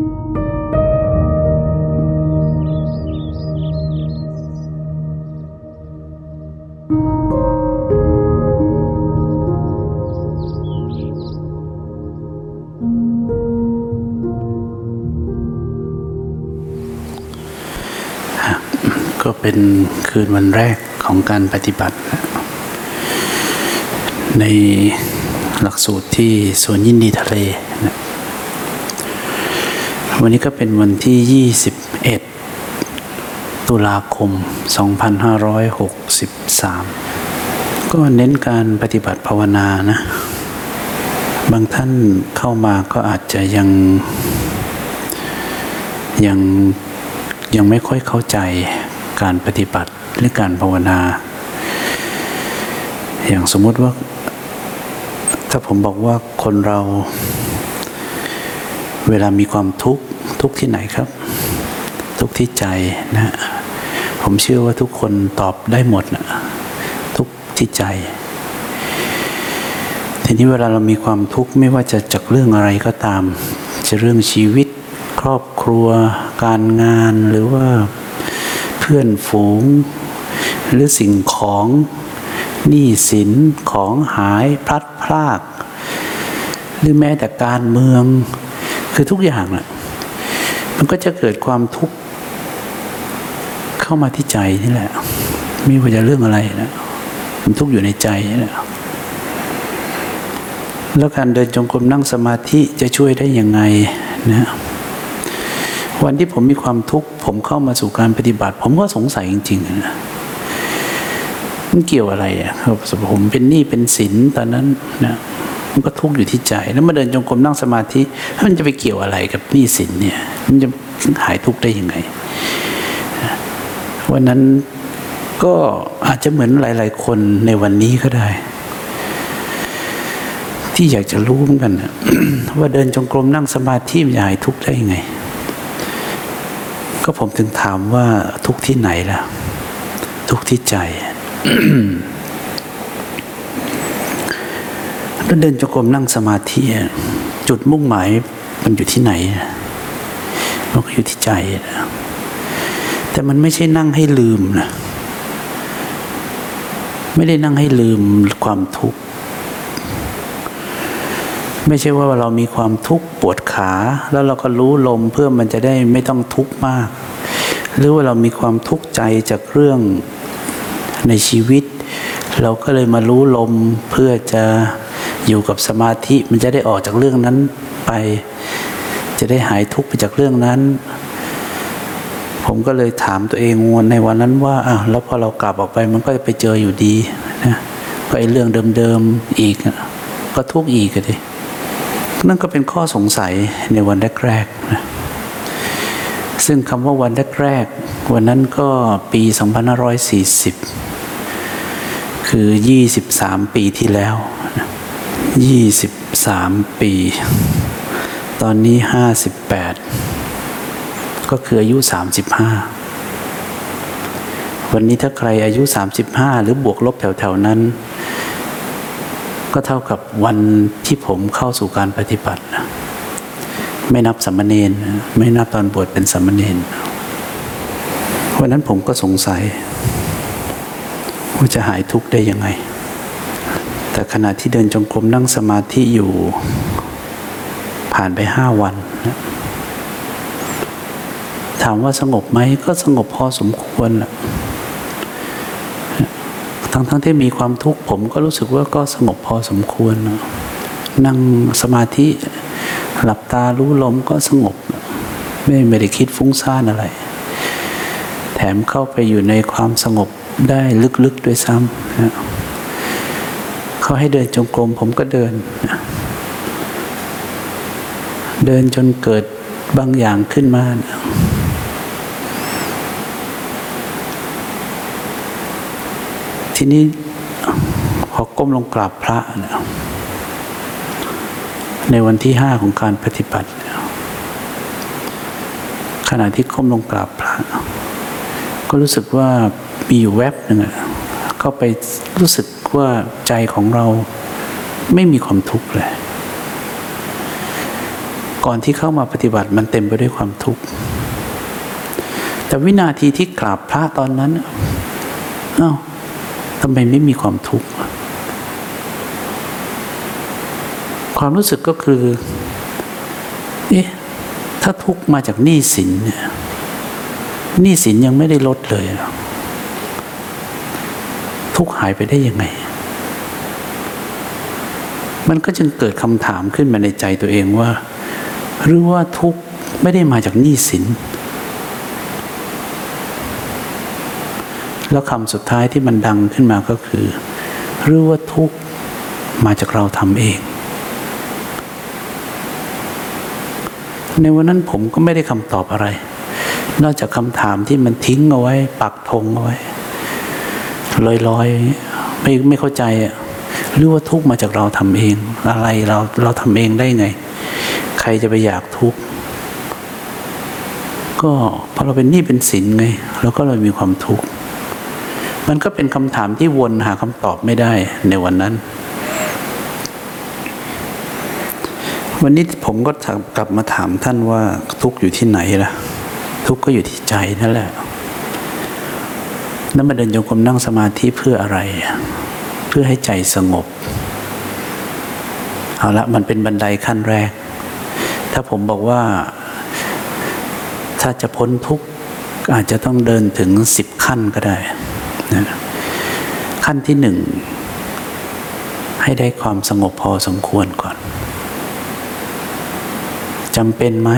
ก็เป็นคืนวันแรกของการปฏิบัติ ในหลักสูตรที่สวนยินดีทะเล วันนี้ก็เป็นวันที่ 21 ตุลาคม 2563 ก็เน้นการปฏิบัติภาวนานะ บางท่านเข้ามาก็อาจจะยัง ยัง ยังไม่ค่อยเข้าใจการปฏิบัติหรือการภาวนา อย่างสมมุติว่า ถ้าผมบอกว่าคนเรา เวลามีความทุกข์ทุกที่ไหนครับ ทุกที่ใจนะผมเชื่อว่าทุกคนตอบได้หมดนะทุกที่ใจ ทีนี้เวลาเรามีความทุกข์ไม่ว่าจะจากเรื่องอะไรก็ตาม จะเรื่องชีวิต ครอบครัว การงานหรือว่าเพื่อนฝูง หรือสิ่งของหนี้สินของหายพลัดพราก หรือแม้แต่การเมือง คือทุกอย่างแหละมันก็จะเกิดความทุกข์เข้ามาที่ใจนี่แหละ ไม่ว่าจะเรื่องอะไรนะมันทุกข์อยู่ในใจนี่แหละแล้วการเดินจงกรมนั่งสมาธิจะช่วยได้ยังไงนะวันที่ผมมีความทุกข์ผมเข้ามาสู่การปฏิบัติ ผมก็สงสัยจริงๆนะมันเกี่ยวอะไรอะครับผมเป็นหนี้เป็นสินตอนนั้นนะ มันก็ทุกข์อยู่ที่ใจ แล้วมาเดินจงกรมนั่งสมาธิมันจะไปเกี่ยวอะไรกับหนี้สินเนี่ย มันจะหายทุกข์ได้ยังไงวันนั้นก็อาจจะเหมือนหลาย ๆ คนในวันนี้ก็ได้ ที่อยากจะรู้เหมือนกันว่าเดินจงกรมนั่งสมาธิมันจะหายทุกข์ได้ยังไง ก็ผมถึงถามว่าทุกข์ที่ไหนล่ะ ทุกข์ที่ใจ แล้วเดินจงกรมนั่งสมาธิจุดมุ่งหมายมันอยู่ที่ไหนมันก็อยู่ที่ใจนะแต่มันไม่ใช่นั่งให้ลืมนะไม่ได้นั่งให้ลืมความทุกข์ไม่ใช่ว่าเรามีความทุกข์ปวดขา แล้วเราก็รู้ลมเพื่อมันจะได้ไม่ต้องทุกข์มาก หรือว่าเรามีความทุกข์ใจจากเรื่องในชีวิต เราก็เลยมารู้ลมเพื่อจะ อยู่กับสมาธิมันจะได้ออกจากเรื่องนั้นไป จะได้หายทุกข์ไปจากเรื่องนั้น ผมก็เลยถามตัวเองวันในวันนั้นว่าอ้าวแล้วพอเรากลับออกไปมันก็จะไปเจออยู่ดีนะก็ไอ้เรื่องเดิมๆอีก ก็ทุกข์อีกเลยนั่นก็เป็นข้อสงสัยในวันแรกๆนะซึ่งคำว่าวันแรกๆวันนั้นก็ปี 2540 คือ 23 ปีที่แล้ว 23ปี ตอนนี้58ก็คืออายุ35วันนี้ถ้าใครอายุ35หรือบวกลบแถวๆนั้น ก็เท่ากับวันที่ผมเข้าสู่การปฏิบัตินะไม่นับสัมมเนนไม่นับตอนบวชเป็นสัมมเนนวันนั้นผมก็สงสัย ว่าจะหายทุกข์ได้ยังไง แต่ขณะที่เดินจงกรมนั่งสมาธิอยู่ ผ่านไปห้าวัน ถามว่าสงบไหมก็สงบพอสมควรละทั้งทั้งที่มีความทุกข์ผมก็รู้สึกว่าก็สงบพอสมควรนะนั่งสมาธิหลับตารู้ลมก็สงบ ไม่ไม่ได้คิดฟุ้งซ่านอะไร แถมเข้าไปอยู่ในความสงบได้ลึกๆด้วยซ้ำนะ เขาให้เดินจงกรมผมก็เดิน เดินจนเกิดบางอย่างขึ้นมา ทีนี้พอก้มลงกราบพระนะในวันที่ห้าของการปฏิบัติ ขณะที่ก้มลงกราบพระ ก็รู้สึกว่ามีอยู่แวบหนึ่งเข้าไปรู้สึก ว่าใจของเราไม่มีความทุกข์เลย ก่อนที่เข้ามาปฏิบัติมันเต็มไปด้วยความทุกข์ แต่วินาทีที่กราบพระตอนนั้น เอ้าทำไมไม่มีความทุกข์ ความรู้สึกก็คือ เอ๊ะ ถ้าทุกข์มาจากหนี้สินเนี่ยหนี้สินยังไม่ได้ลดเลย ทุกข์หายไปได้ยังไง มันก็จึงเกิดคำถามขึ้นมาในใจตัวเองว่า หรือว่าทุกข์ไม่ได้มาจากหนี้สิน แล้วคำสุดท้ายที่มันดังขึ้นมาก็คือ หรือว่าทุกข์มาจากเราทำเอง ในวันนั้นผมก็ไม่ได้คำตอบอะไร นอกจากคำถามที่มันทิ้งเอาไว้ ปักธงเอาไว้ ลอยๆ ไม่ไม่เข้าใจอะหรือว่าทุกข์มาจากเราทำเอง อะไรเราเราทำเองได้ไง ใครจะไปอยากทุกข์ก็พอเราเป็นหนี้เป็นสินไงเราก็เลยมีความทุกข์มันก็เป็นคำถามที่วนหาคำตอบไม่ได้ในวันนั้น วันนี้ผมก็กลับมาถามท่านว่าทุกข์อยู่ที่ไหนล่ะ ทุกข์ก็อยู่ที่ใจนั่นแหละ แล้วมาเดินโยกมนั่งสมาธิเพื่ออะไร เพื่อให้ใจสงบ เอาละมันเป็นบันไดขั้นแรก ถ้าผมบอกว่า ถ้าจะพ้นทุกข์อาจจะต้องเดินถึงสิบขั้นก็ได้นะขั้นที่หนึ่ง ให้ได้ความสงบพอสมควรก่อนจำเป็นไหม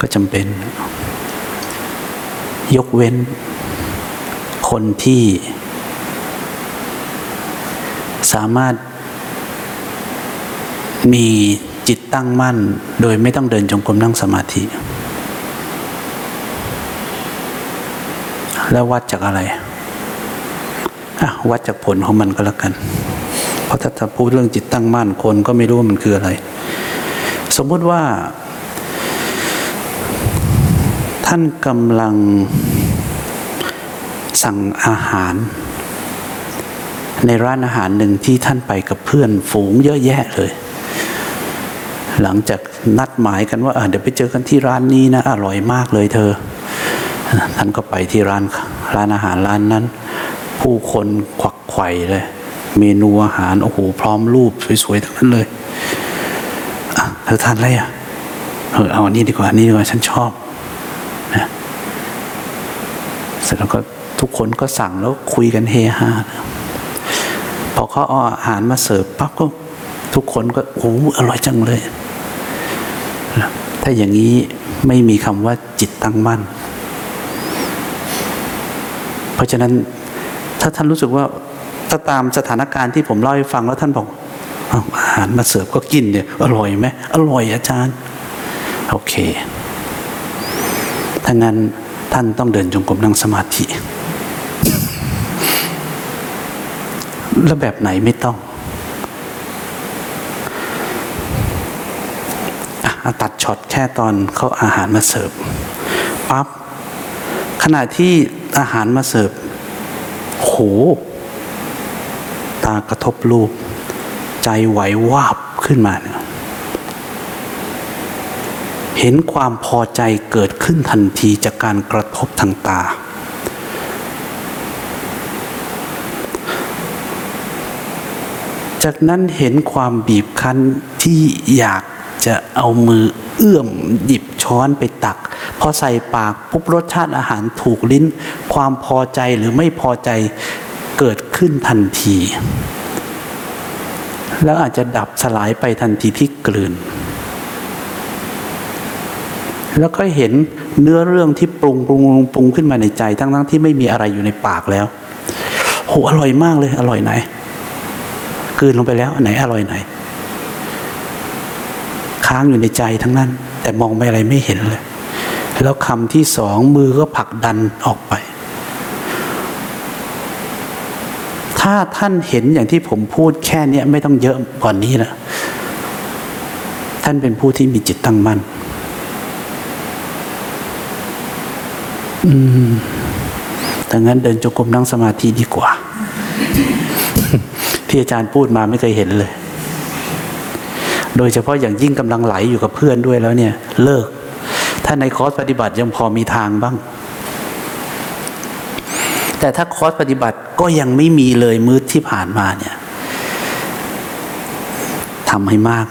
ก็จำเป็น ยกเว้น คนที่สามารถมีจิตตั้งมั่น โดยไม่ต้องเดินจงกรมนั่งสมาธิ แล้ววัดจากอะไรอะวัดจากผลของมันก็แล้วกัน เพราะถ้าจะพูดเรื่องจิตตั้งมั่นคนก็ไม่รู้ว่ามันคืออะไร สมมุติว่า ท่านกำลัง สั่งอาหาร ในร้านอาหารหนึ่งที่ท่านไปกับเพื่อนฝูงเยอะแยะเลย หลังจากนัดหมายกันว่าเดี๋ยวไปเจอกันที่ร้านนี้นะ อร่อยมากเลยเธอ ท่านก็ไปที่ร้านร้านอาหารร้านนั้น ผู้คนควักไข่เลย เมนูอาหารโอ้โหพร้อมรูปสวยๆทั้งนั้นเลยเธอทานอะไรอะเออเอาอันนี้ดีกว่าอันนี้ดีกว่าฉันชอบนะเสร็จแล้วก็ ทุกคนก็สั่งแล้วคุยกันเฮฮาพอเขาเอาอาหารมาเสิร์ฟปั๊บก็ทุกคนก็โอ้อร่อยจังเลย ถ้าอย่างนี้ไม่มีคำว่าจิตตั้งมั่น เพราะฉะนั้นถ้าท่านรู้สึกว่าถ้าตามสถานการณ์ที่ผมเล่าให้ฟังแล้วท่านบอกอาหารมาเสิร์ฟก็กินเนี่ยอร่อยไหมอร่อยอาจารย์ โอเคถ้างั้นท่านต้องเดินจงกรมนั่งสมาธิ แล้วแบบไหนไม่ต้องอตัดช็อตแค่ตอนเขาอาหารมาเสิร์ฟปั๊บขณะที่อาหารมาเสิร์ฟโห ตากระทบรูป ใจไหววาบขึ้นมาเนี่ยเห็นความพอใจเกิดขึ้นทันทีจากการกระทบทางตา จากนั้นเห็นความบีบคั้นที่อยากจะเอามือเอื้อมหยิบช้อนไปตัก พอใส่ปากปุ๊บรสชาติอาหารถูกลิ้น ความพอใจหรือไม่พอใจเกิดขึ้นทันที แล้วอาจจะดับสลายไปทันทีที่กลืน แล้วก็เห็นเนื้อเรื่องที่ปรุงปรุงปรุงขึ้นมาในใจ ทั้งทั้งที่ไม่มีอะไรอยู่ในปากแล้วโหอร่อยมากเลยอร่อยไหน กลืนลงไปแล้วไหนอร่อยไหน ค้างอยู่ในใจทั้งนั้น แต่มองไปอะไรไม่เห็นเลย แล้วคำที่สองมือก็ผลักดันออกไป ถ้าท่านเห็นอย่างที่ผมพูดแค่นี้ไม่ต้องเยอะกว่านนี้นะท่านเป็นผู้ที่มีจิตตั้งมั่นอืมแต่งั้นเดินจงกรมนั่งสมาธิดีกว่า ที่อาจารย์พูดมาไม่เคยเห็นเลย โดยเฉพาะอย่างยิ่งกำลังไหลอยู่กับเพื่อนด้วยแล้วเนี่ย เลิก ถ้าในคอร์สปฏิบัติยังพอมีทางบ้าง แต่ถ้าคอร์สปฏิบัติก็ยังไม่มีเลยมืดที่ผ่านมาเนี่ยทำให้มาก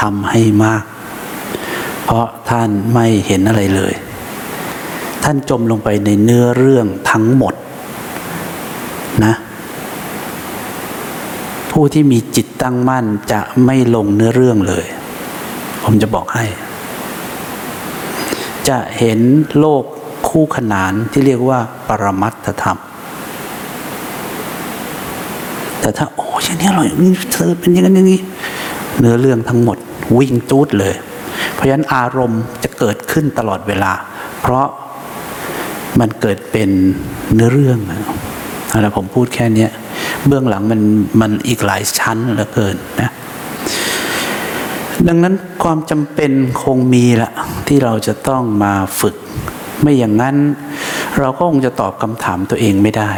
ทำให้มาก เพราะท่านไม่เห็นอะไรเลย ท่านจมลงไปในเนื้อเรื่องทั้งหมดนะ ผู้ที่มีจิตตั้งมั่นจะไม่ลงเนื้อเรื่องเลย ผมจะบอกให้ จะเห็นโลกคู่ขนานที่เรียกว่า ปรมัตถธรรม แต่ถ้าโอ้ยนี้อร่อยนี่เธอเป็นอย่างนั้นอย่างนี้ เนื้อเรื่องทั้งหมดวิ่งจูดเลย เพราะฉะนั้นอารมณ์จะเกิดขึ้นตลอดเวลา เพราะมันเกิดเป็นเนื้อเรื่องอะไรผมพูดแค่นี้ เบื้องหลังมันมันอีกหลายชั้นเหลือเกินนะดังนั้นความจำเป็นคงมีละที่เราจะต้องมาฝึก ไม่อย่างนั้น เราก็คงจะตอบคำถามตัวเองไม่ได้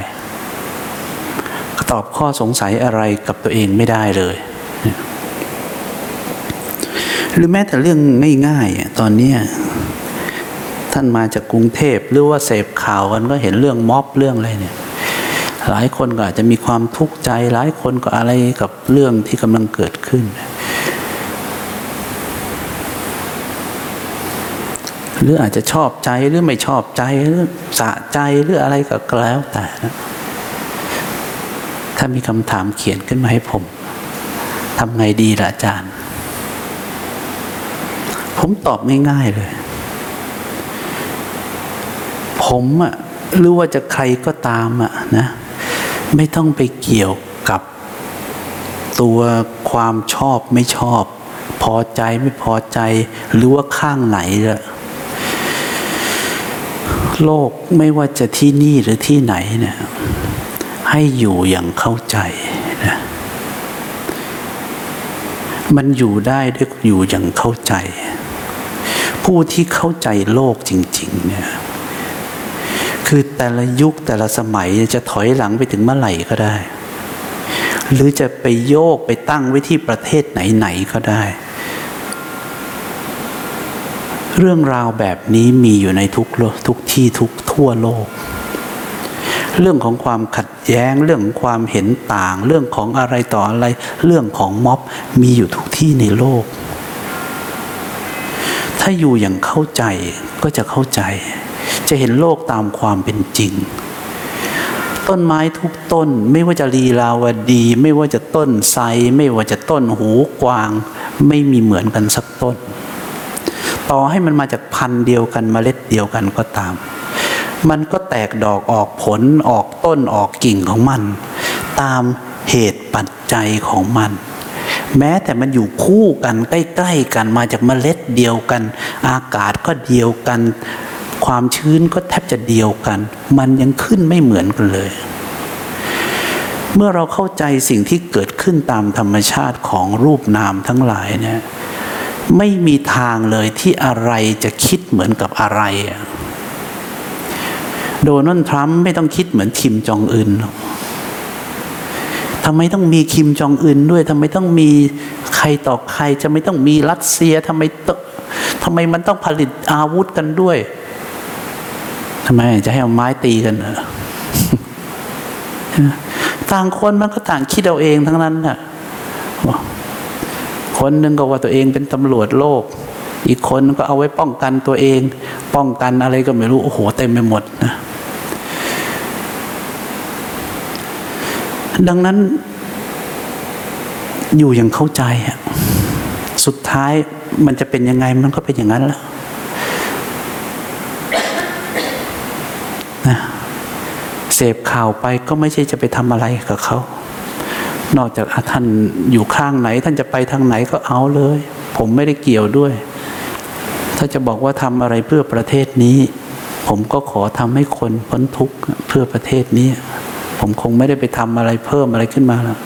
ตอบข้อสงสัยอะไรกับตัวเองไม่ได้เลย หรือแม้แต่เรื่องง่ายๆตอนนี้ท่านมาจากกรุงเทพหรือว่าเสพข่าวกันก็เห็นเรื่องม็อบเรื่องอะไรเนี่ย หลายคนก็อาจจะมีความทุกข์ใจ หลายคนก็อะไรกับเรื่องที่กำลังเกิดขึ้น หรืออาจจะชอบใจหรือไม่ชอบใจหรือสะใจหรืออะไรก็แล้วแต่นะถ้ามีคำถามเขียนขึ้นมาให้ผมทำไงดีล่ะอาจารย์ ผมตอบง่ายๆเลย ผมอะหรือว่าจะใครก็ตามอะนะ ไม่ต้องไปเกี่ยวกับ ตัวความชอบไม่ชอบ พอใจไม่พอใจ หรือว่าข้างไหนละโลกไม่ว่าจะที่นี่หรือที่ไหนเนี่ยให้อยู่อย่างเข้าใจนะมันอยู่ได้ด้วยอยู่อย่างเข้าใจ ผู้ที่เข้าใจโลกจริง ๆ เนี่ย แต่ละยุคแต่ละสมัยจะถอยหลังไปถึงเมื่อไหร่ก็ได้ หรือจะไปโยกไปตั้งไว้ที่ประเทศไหนๆก็ได้ เรื่องราวแบบนี้มีอยู่ในทุกทุกที่ทุกทั่วโลก เรื่องของความขัดแย้งเรื่องของความเห็นต่าง เรื่องของอะไรต่ออะไร เรื่องของม็อบมีอยู่ทุกที่ในโลก ถ้าอยู่อย่างเข้าใจก็จะเข้าใจ จะเห็นโลกตามความเป็นจริง ต้นไม้ทุกต้นไม่ว่าจะลีลาวดี ไม่ว่าจะต้นไทรไม่ว่าจะต้นหูกวาง ไม่มีเหมือนกันสักต้น ต่อให้มันมาจากพันธุ์เดียวกันมเมล็ดเดียวกันก็ตาม มันก็แตกดอกออกผลออกต้นออกกิ่งของมัน ตามเหตุปัจจัยของมันแม้แต่มันอยู่คู่กันใกล้ ๆ กันมาจากเมล็ดเดียวกัน อากาศก็เดียวกัน ความชื้นก็แทบจะเดียวกัน มันยังขึ้นไม่เหมือนกันเลย เมื่อเราเข้าใจสิ่งที่เกิดขึ้นตามธรรมชาติของรูปนามทั้งหลายเนี่ยไม่มีทางเลยที่อะไรจะคิดเหมือนกับอะไร โดนัลด์ทรัมป์ไม่ต้องคิดเหมือนคิมจองอึนทำไมต้องมีคิมจองอึนด้วยทำไมต้องมีใครต่อใครจะไม่ต้องมีรัสเซียทำไมทำไมมันต้องผลิตอาวุธกันด้วย ทำไมจะให้เอาไม้ตีกันเหรอต่างคนมันก็ต่างคิดเอาเองทั้งนั้นน่ะ คนหนึ่งก็ว่าตัวเองเป็นตำรวจโลก อีกคนก็เอาไว้ป้องกันตัวเอง ป้องกันอะไรก็ไม่รู้ โอ้โห เต็มไปหมดนะ ดังนั้น อยู่อย่างเข้าใจอะสุดท้ายมันจะเป็นยังไงมันก็เป็นอย่างนั้นแล้วนะ เสพข่าวไปก็ไม่ใช่จะไปทำอะไรกับเขา นอกจากท่านอยู่ข้างไหน ท่านจะไปทางไหนก็เอาเลย ผมไม่ได้เกี่ยวด้วย ถ้าจะบอกว่าทำอะไรเพื่อประเทศนี้ ผมก็ขอทำให้คนพ้นทุกข์เพื่อประเทศนี้ ผมคงไม่ได้ไปทำอะไรเพิ่มอะไรขึ้นมาแล้ว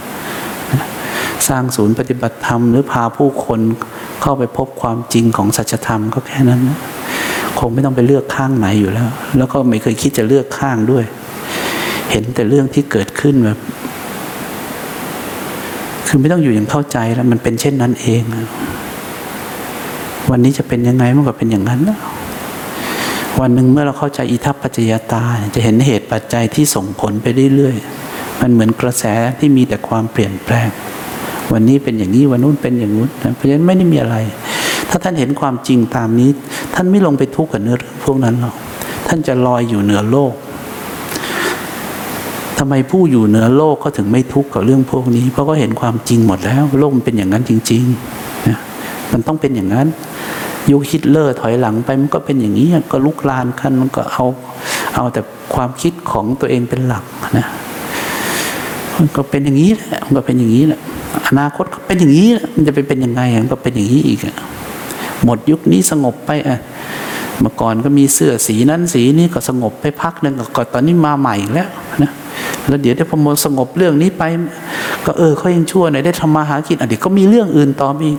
สร้างศูนย์ปฏิบัติธรรมหรือพาผู้คนเข้าไปพบความจริงของสัจธรรมก็แค่นั้น คงไม่ต้องไปเลือกข้างไหนอยู่แล้ว แล้วก็ไม่เคยคิดจะเลือกข้างด้วย เห็นแต่เรื่องที่เกิดขึ้นแบบคือไม่ต้องอยู่อย่างเข้าใจแล้ว มันเป็นเช่นนั้นเอง วันนี้จะเป็นยังไงมันก็เป็นอย่างนั้นแล้ววันหนึ่งเมื่อเราเข้าใจอิทัปปัจจยตา จะเห็นเหตุปัจจัยที่ส่งผลไปเรื่อยๆ มันเหมือนกระแสที่มีแต่ความเปลี่ยนแปลง วันนี้เป็นอย่างนี้วันนู้นเป็นอย่างนู้นเพราะฉะนั้นไม่ได้มีอะไร ถ้าท่านเห็นความจริงตามนี้ ท่านไม่ลงไปทุกข์กับเนื้อเรื่องพวกนั้นหรอกท่านจะลอยอยู่เหนือโลก ทำไมผู้อยู่เหนือโลกเขาถึงไม่ทุกข์กับเรื่องพวกนี้ เพราะก็เห็นความจริงหมดแล้ว โลกมันเป็นอย่างนั้นจริงๆนะมันต้องเป็นอย่างนั้น ยุคฮิตเลอร์ถอยหลังไปมันก็เป็นอย่างนี้ก็ลุกลานกันมันก็เอาเอาแต่ความคิดของตัวเองเป็นหลักนะมันก็เป็นอย่างนี้แหละมันก็เป็นอย่างนี้แหละอนาคตก็เป็นอย่างนี้มันจะไปเป็นยังไงมันก็เป็นอย่างนี้อีกหมดยุคนี้สงบไปอะเมื่อก่อนก็มีเสื้อสีนั้นสีนี้ก็สงบไปพักหนึ่งก็ตอนนี้มาใหม่แล้วนะ แล้วเดี๋ยวได้พอมสงบเรื่องนี้ไป ก็เออเขายังชั่วหน่อยได้ทำมาหากินอะเดี๋ยวก็มีเรื่องอื่นต่อมี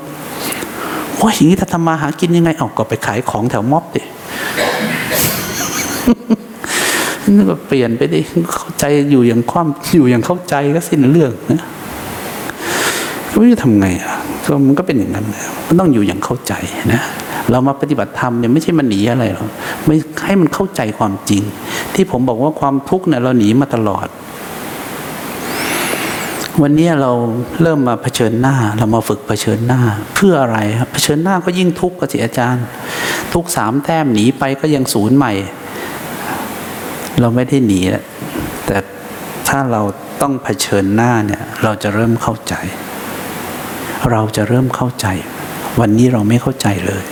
ว่าอย่างนี้ถ้าทำมาหากินยังไงออกก็ไปขายของแถวม็อบดินี่ก็เปลี่ยนไปดิเข้าใจอยู่อย่างความอยู่อย่างเข้าใจก็สิ้นเรื่องนะก็ไม่รู้ทำไงอะก็มันก็เป็นอย่างนั้นมันต้องอยู่อย่างเข้าใจนะเรามาปฏิบัติธรรมเนี่ยไม่ใช่มันหนีอะไรหรอกไม่ให้มันเข้าใจความจริง ที่ผมบอกว่าความทุกข์เนี่ยเราหนีมาตลอด วันนี้เราเริ่มมาเผชิญหน้า เรามาฝึกเผชิญหน้า เพื่ออะไรครับเผชิญหน้าก็ยิ่งทุกข์ก็สิอาจารย์ ทุกสามแต้มหนีไปก็ยังศูนย์ใหม่ เราไม่ได้หนีแต่ถ้าเราต้องเผชิญหน้าเนี่ยเราจะเริ่มเข้าใจ เราจะเริ่มเข้าใจ วันนี้เราไม่เข้าใจเลย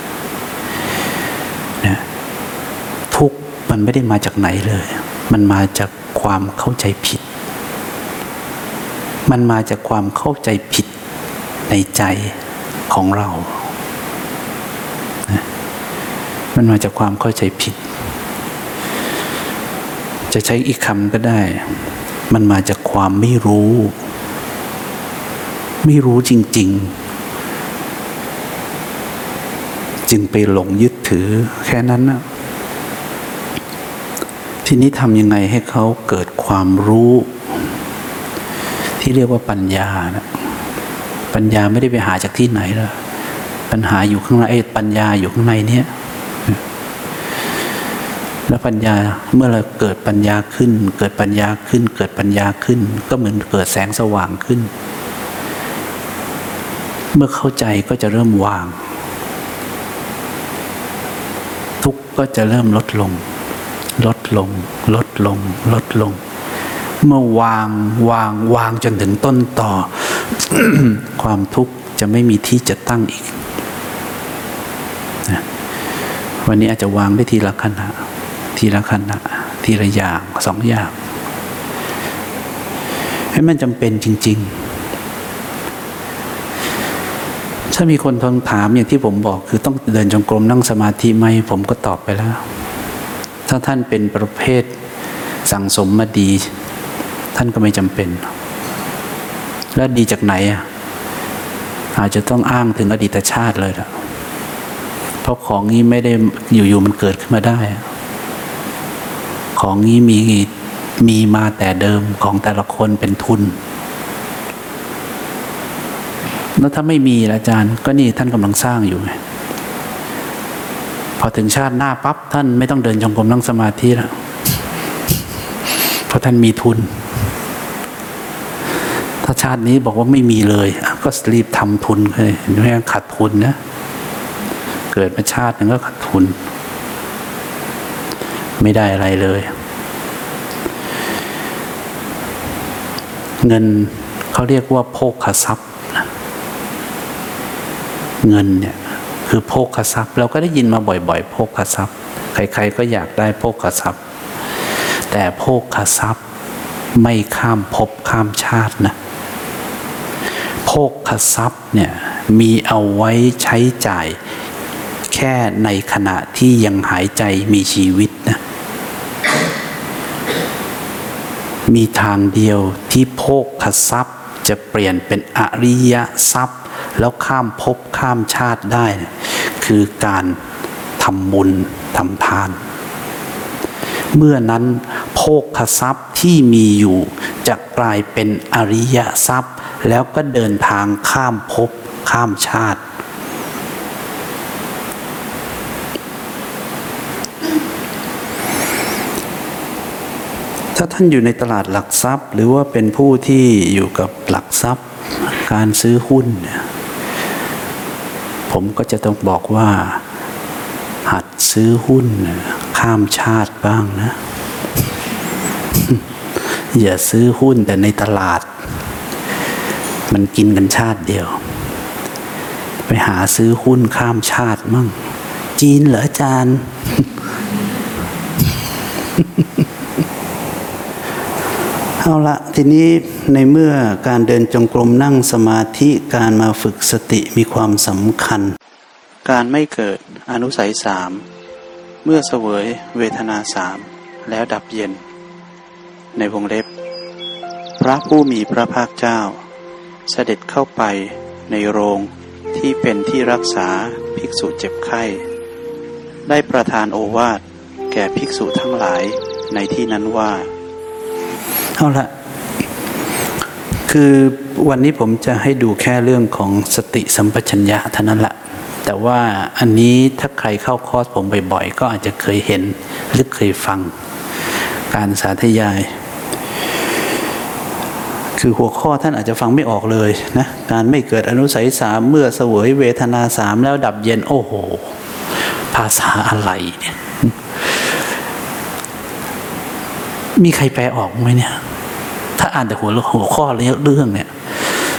นะทุกมันไม่ได้มาจากไหนเลย มันมาจากความเข้าใจผิด มันมาจากความเข้าใจผิดในใจของเรา มันมาจากความเข้าใจผิด จะใช้อีกคำก็ได้ มันมาจากความไม่รู้ ไม่รู้จริง ๆ จึงไปหลงยึดถือแค่นั้นนะทีนี้ทำยังไงให้เขาเกิดความรู้ ที่เรียกว่าปัญญานะปัญญาไม่ได้ไปหาจากที่ไหนแล้วปัญหาอยู่ข้างในปัญญาอยู่ข้างในเนี้ยแล้วปัญญาเมื่อเราเกิดปัญญาขึ้น เกิดปัญญาขึ้น เกิดปัญญาขึ้น ก็เหมือนเกิดแสงสว่างขึ้น เมื่อเข้าใจก็จะเริ่มวาง ทุกข์ก็จะเริ่มลดลง ลดลง ลดลง ลดลง เมื่อวางวางวางจนถึงต้นต่อ ความทุกข์จะไม่มีที่จะตั้งอีกนะวันนี้อาจจะวางได้ทีละขณะ ทีละขณะ ทีละอย่างสองอย่างให้มันจำเป็นจริง ๆ ถ้ามีคนทงถามอย่างที่ผมบอกคือต้องเดินจงกรมนั่งสมาธิไหมผมก็ตอบไปแล้ว ถ้าท่านเป็นประเภทสั่งสมมาดี ท่านก็ไม่จำเป็น แล้วดีจากไหนอะอาจจะต้องอ้างถึงอดีตชาติเลยล่ะเพราะของนี้ไม่ได้อยู่ๆมันเกิดขึ้นมาได้ ของนี้มีมีมาแต่เดิมของแต่ละคนเป็นทุน แล้วถ้าไม่มีอาจารย์ ก็นี่ท่านกำลังสร้างอยู่ไงพอถึงชาติหน้าปั๊บท่านไม่ต้องเดินจงกรมนั่งสมาธิแล้ว เพราะท่านมีทุน ถ้าชาตินี้บอกว่าไม่มีเลย ก็รีบทำทุนเลยไม่งั้นขาดทุนนะ เกิดมาชาติหนึ่งก็ขาดทุน ไม่ได้อะไรเลย เงินเขาเรียกว่าโภคทรัพย์เงินเนี่ยคือโภคทรัพย์ เราก็ได้ยินมาบ่อยๆโภคทรัพย์ ใครๆก็อยากได้โภคทรัพย์ แต่โภคทรัพย์ไม่ข้ามภพข้ามชาตินะ โภคทรัพย์เนี่ยมีเอาไว้ใช้จ่าย แค่ในขณะที่ยังหายใจมีชีวิตนะมีทางเดียวที่โภคทรัพย์จะเปลี่ยนเป็นอริยทรัพย์ แล้วข้ามภพข้ามชาติได้ คือการทำบุญทำทาน เมื่อนั้นโภคทรัพย์ที่มีอยู่จะกลายเป็นอริยทรัพย์ แล้วก็เดินทางข้ามภพข้ามชาติ ถ้าท่านอยู่ในตลาดหลักทรัพย์ หรือว่าเป็นผู้ที่อยู่กับหลักทรัพย์ การซื้อหุ้นเนี่ยผมก็จะต้องบอกว่า หัดซื้อหุ้นข้ามชาติบ้างนะ อย่าซื้อหุ้นแต่ในตลาด มันกินกันชาติเดียว ไปหาซื้อหุ้นข้ามชาติมั่ง จีนเหรออาจารย์ เอาละทีนี้ในเมื่อการเดินจงกรมนั่งสมาธิการมาฝึกสติมีความสำคัญ การไม่เกิดอนุสัยสามเมื่อเสวยเวทนาสามแล้วดับเย็น ในวงเล็บ พระผู้มีพระภาคเจ้า เสด็จเข้าไปในโรงที่เป็นที่รักษาภิกษุเจ็บไข้ ได้ประทานโอวาทแก่ภิกษุทั้งหลายในที่นั้นว่า เอาละคือวันนี้ผมจะให้ดูแค่เรื่องของสติสัมปชัญญะเท่านั้นละ แต่ว่าอันนี้ถ้าใครเข้าคอร์สผมบ่อยๆ ก็อาจจะเคยเห็นหรือเคยฟัง การสาธยาย คือหัวข้อท่านอาจจะฟังไม่ออกเลยนะการไม่เกิดอนุสัยสามเมื่อเสวยเวทนาสามแล้วดับเย็น โอ้โห ภาษาอะไรเนี่ยมีใครแปลออกไหมเนี่ย ถ้าอ่านแต่หัวหัวข้อเรื่องเนี่ย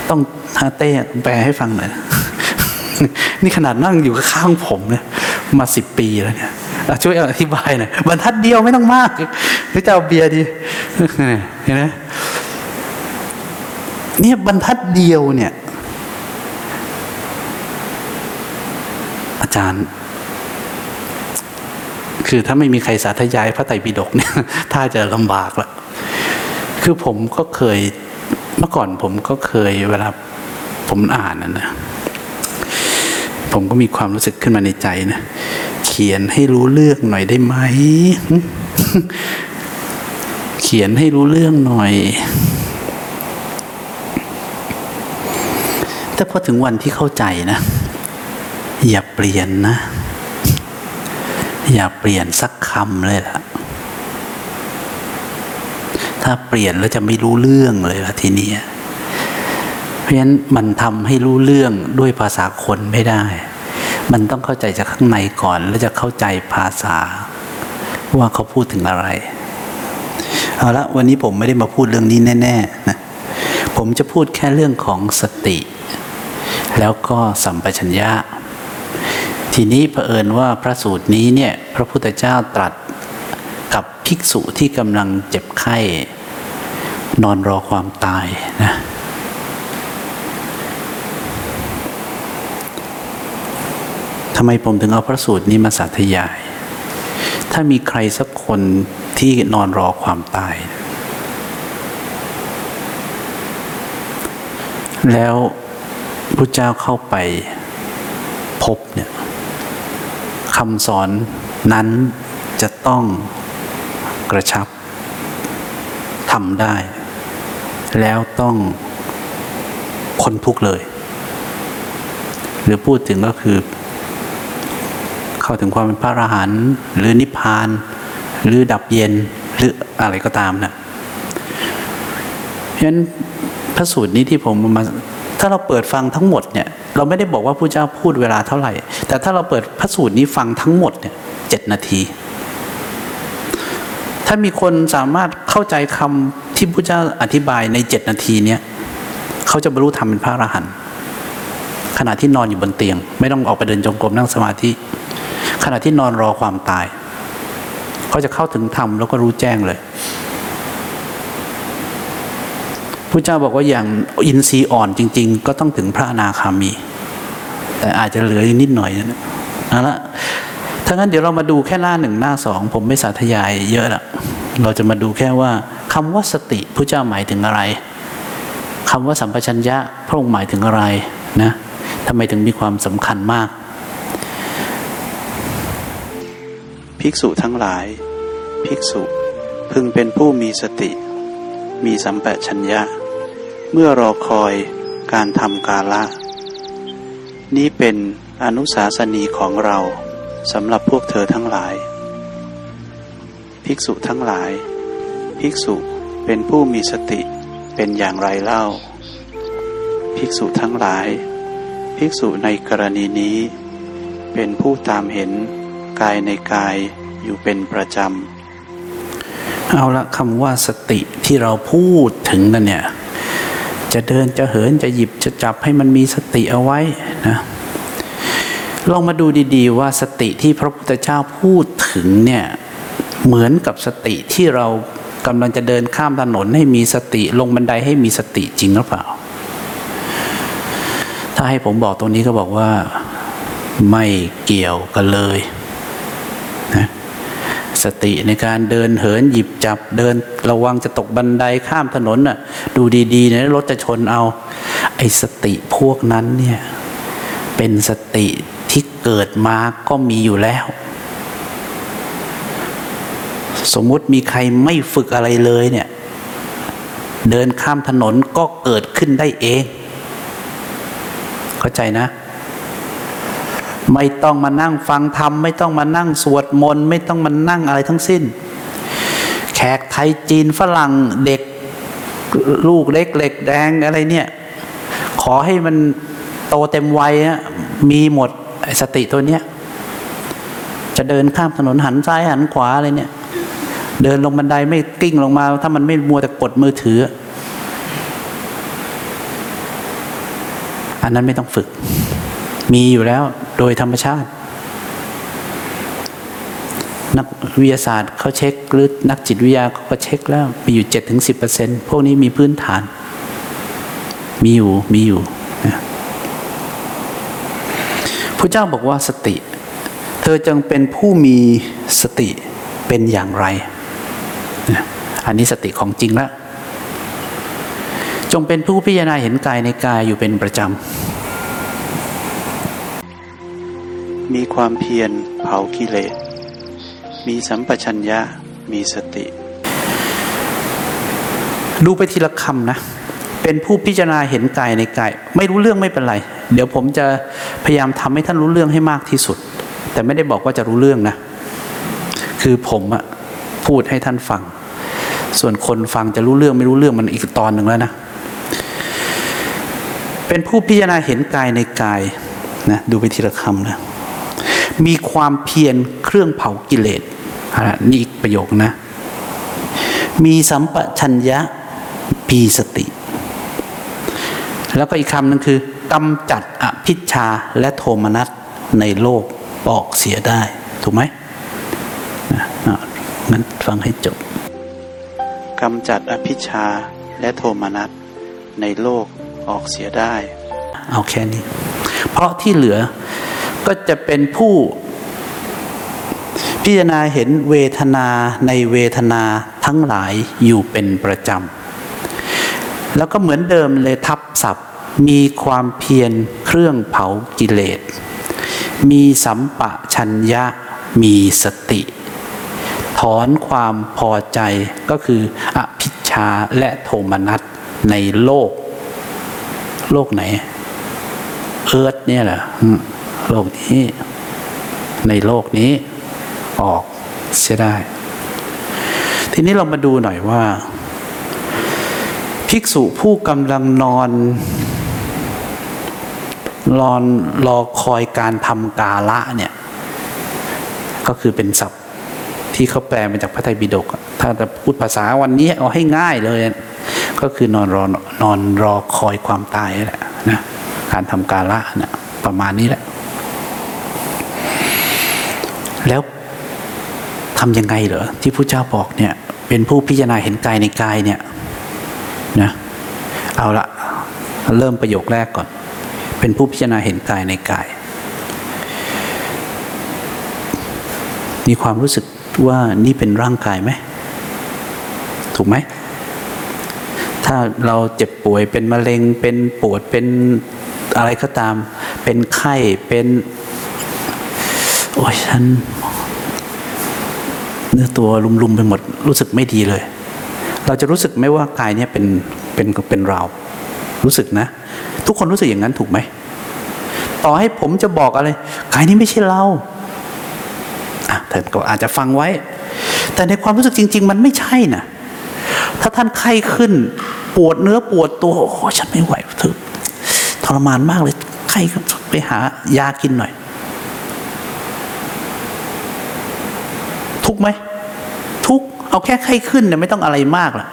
ต้องฮาเต้แปลให้ฟังหน่อยนี่ขนาดนั่งอยู่ข้างผมเนี่ย มาสิบปีแล้วเนี่ยช่วยอธิบายหน่อยบรรทัดเดียวไม่ต้องมากหรือจะเอาเบียร์ดีเห็นไหม เนี่ยบรรทัดเดียวเนี่ย อาจารย์ คือถ้าไม่มีใครสาธยายพระไตรปิฎกเนี่ยถ้าจะลำบากละคือผมก็เคยเมื่อก่อนผมก็เคยเวลาผมอ่านนะนะผมก็มีความรู้สึกขึ้นมาในใจนะเขียนให้รู้เรื่องหน่อยได้ไหมเขียนให้รู้เรื่องหน่อย แต่พอถึงวันที่เข้าใจนะ อย่าเปลี่ยนนะ อย่าเปลี่ยนสักคำเลยล่ะ ถ้าเปลี่ยนแล้วจะไม่รู้เรื่องเลยละทีนี้เพราะฉะนั้นมันทำให้รู้เรื่องด้วยภาษาคนไม่ได้ มันต้องเข้าใจจากข้างในก่อน แล้วจะเข้าใจภาษา ว่าเขาพูดถึงอะไรเอาละวันนี้ผมไม่ได้มาพูดเรื่องนี้แน่ ๆ นะ ผมจะพูดแค่เรื่องของสติ แล้วก็สัมปชัญญะ ทีนี้เผอิญว่าพระสูตรนี้เนี่ยพระพุทธเจ้าตรัสกับภิกษุที่กำลังเจ็บไข้ นอนรอความตายนะทำไมผมถึงเอาพระสูตรนี้มาสาธยาย ถ้ามีใครสักคนที่นอนรอความตาย แล้ว พระเจ้าเข้าไปพบเนี่ยคำสอนนั้นจะต้องกระชับทำได้ แล้วต้องพ้นทุกเลย หรือพูดถึงก็คือ เข้าถึงความเป็นพระอรหันต์หรือนิพพาน หรือดับเย็นหรืออะไรก็ตามนะเพราะฉะนั้นพระสูตรนี้ที่ผมมา ถ้าเราเปิดฟังทั้งหมดเนี่ยเราไม่ได้บอกว่าพระเจ้าพูดเวลาเท่าไหร่ แต่ถ้าเราเปิดพระสูตรนี้ฟังทั้งหมดเนี่ยเจ็ดนาที ถ้ามีคนสามารถเข้าใจคำที่พระเจ้าอธิบายในเจ็ดนาทีเนี้ยเขาจะบรรลุธรรมเป็นพระอรหันต์ขณะที่นอนอยู่บนเตียง ไม่ต้องออกไปเดินจงกรมนั่งสมาธิ ขณะที่นอนรอความตาย เขาจะเข้าถึงธรรมแล้วก็รู้แจ้งเลย พระเจ้าบอกว่าอย่างอินทรีย์อ่อนจริง ๆ ก็ต้องถึงพระอนาคามี แต่อาจจะเหลือนิดหน่อยนะเอาละถ้างั้นเดี๋ยวเรามาดูแค่หน้าหนึ่งหน้าสองผมไม่สาธยายเยอะละเราจะมาดูแค่ว่าคำว่าสติพระเจ้าหมายถึงอะไรคำว่าสัมปชัญญะพระองค์หมายถึงอะไรนะทำไมถึงมีความสำคัญมาก ภิกษุทั้งหลาย ภิกษุพึงเป็นผู้มีสติ มีสัมปชัญญะ เมื่อรอคอยการทำกาละ นี้เป็นอนุสาสนีของเราสำหรับพวกเธอทั้งหลาย ภิกษุทั้งหลาย ภิกษุเป็นผู้มีสติเป็นอย่างไรเล่า ภิกษุทั้งหลาย ภิกษุในกรณีนี้ เป็นผู้ตามเห็นกายในกายอยู่เป็นประจำ เอาละคำว่าสติที่เราพูดถึงนั่นเนี่ย จะเดินจะเหินจะหยิบจะจับให้มันมีสติเอาไว้นะลองมาดูดีๆ ว่าสติที่พระพุทธเจ้าพูดถึงเนี่ยเหมือนกับสติที่เรากำลังจะเดินข้ามถนนให้มีสติลงบันไดให้มีสติจริงหรือเปล่า ถ้าให้ผมบอกตรงนี้ก็บอกว่าไม่เกี่ยวกันเลยนะ สติในการเดินเหินหยิบจับเดินระวังจะตกบันไดข้ามถนนน่ะดูดีๆนะรถจะชนเอา ไอ้สติพวกนั้นเนี่ยเป็นสติที่เกิดมาก็มีอยู่แล้ว สมมุติมีใครไม่ฝึกอะไรเลยเนี่ย เดินข้ามถนนก็เกิดขึ้นได้เอง เข้าใจนะ ไม่ต้องมานั่งฟังธรรม ไม่ต้องมานั่งสวดมนต์ ไม่ต้องมานั่งอะไรทั้งสิ้น แขกไทยจีนฝรั่งเด็กลูกเล็กเหล็กแดงอะไรเนี่ย ขอให้มันโตเต็มวัยมีหมดสติตัวเนี้ยจะเดินข้ามถนนหันซ้ายหันขวาอะไรเนี่ย เดินลงบันไดไม่กิ้งลงมา ถ้ามันไม่มัวแต่กดมือถือ อันนั้นไม่ต้องฝึก มีอยู่แล้ว โดยธรรมชาติ นักวิทยาศาสตร์เขาเช็คหรือนักจิตวิทยาเขาก็เช็คแล้วมีอยู่เจ็ดถึงสิบเปอร์เซ็นพวกนี้มีพื้นฐาน มีอยู่มีอยู่นะพระเจ้าบอกว่าสติ เธอจงเป็นผู้มีสติเป็นอย่างไร อันนี้สติของจริงแล้ว จงเป็นผู้พิจารณาเห็นกายในกายอยู่เป็นประจำ มีความเพียรเผากิเลส มีสัมปชัญญะ มีสติ ดูไปทีละคำนะ เป็นผู้พิจารณาเห็นกายในกาย ไม่รู้เรื่องไม่เป็นไร เดี๋ยวผมจะพยายามทำให้ท่านรู้เรื่องให้มากที่สุด แต่ไม่ได้บอกว่าจะรู้เรื่องนะ คือผมอะพูดให้ท่านฟัง ส่วนคนฟังจะรู้เรื่องไม่รู้เรื่องมันอีกตอนหนึ่งแล้วนะ เป็นผู้พิจารณาเห็นกายในกายนะดูไปทีละคำนะ มีความเพียรเครื่องเผากิเลสอะนี่อีกประโยคนะ มีสัมปชัญญะปีสติ แล้วก็อีกคำหนึ่งคือกำจัดอภิชฌาและโทมนัสในโลกออกเสียได้ ถูกไหมนะอะงั้นฟังให้จบกำจัดอภิชฌาและโทมนัสในโลกออกเสียได้ เอาแค่นี้ เพราะที่เหลือ ก็จะเป็นผู้พิจารณาเห็นเวทนาในเวทนาทั้งหลายอยู่เป็นประจำ แล้วก็เหมือนเดิมเลยทับศัพท์ มีความเพียรเครื่องเผากิเลส มีสัมปะชัญญะ มีสติ ถอนความพอใจก็คืออภิชาและโทมนัสในโลก โลกไหน เอิร์ธเนี่ยแหละ โลกนี้ ในโลกนี้ออกเสียได้ ทีนี้เรามาดูหน่อยว่า ภิกษุผู้กำลังนอนรอนรอคอยการทำกาละเนี่ย ก็คือเป็นศัพท์ที่เขาแปลมาจากพระไตรปิฎกถ้าจะพูดภาษาวันนี้เอาให้ง่ายเลย ก็คือนอนรอนอนรอคอยความตายนั่แหละนะการทำกาละเนี่ยประมาณนี้แหละ แล้วทำยังไงเหรอที่พระเจ้าบอกเนี่ย เป็นผู้พิจารณาเห็นกายในกายเนี่ยนะเอาละเริ่มประโยคแรกก่อน เป็นผู้พิจารณาเห็นกายในกาย มีความรู้สึกว่านี่เป็นร่างกายไหมถูกไหมถ้าเราเจ็บป่วยเป็นมะเร็งเป็นปวดเป็นอะไรก็ตาม เป็นไข้เป็น โอ้ยฉัน เนื้อตัวลุมๆไปหมด รู้สึกไม่ดีเลย เราจะรู้สึกไหมว่ากายเนี่ยเป็นเป็นเป็นเรา รู้สึกนะ ทุกคนรู้สึกอย่างนั้นถูกไหม ต่อให้ผมจะบอกอะไร กายนี้ไม่ใช่เราอะท่ก็อาจจะฟังไว้ แต่ในความรู้สึกจริง ๆ มันไม่ใช่นะถ้าท่านไข้ขึ้น ปวดเนื้อปวดตัวโอ้ฉันไม่ไหวเถอะทรมานมากเลยไข้ไปหายากินหน่อย ทุกไหมทุกเอาแค่ไข้ขึ้นเนี่ยไม่ต้องอะไรมากล่ะ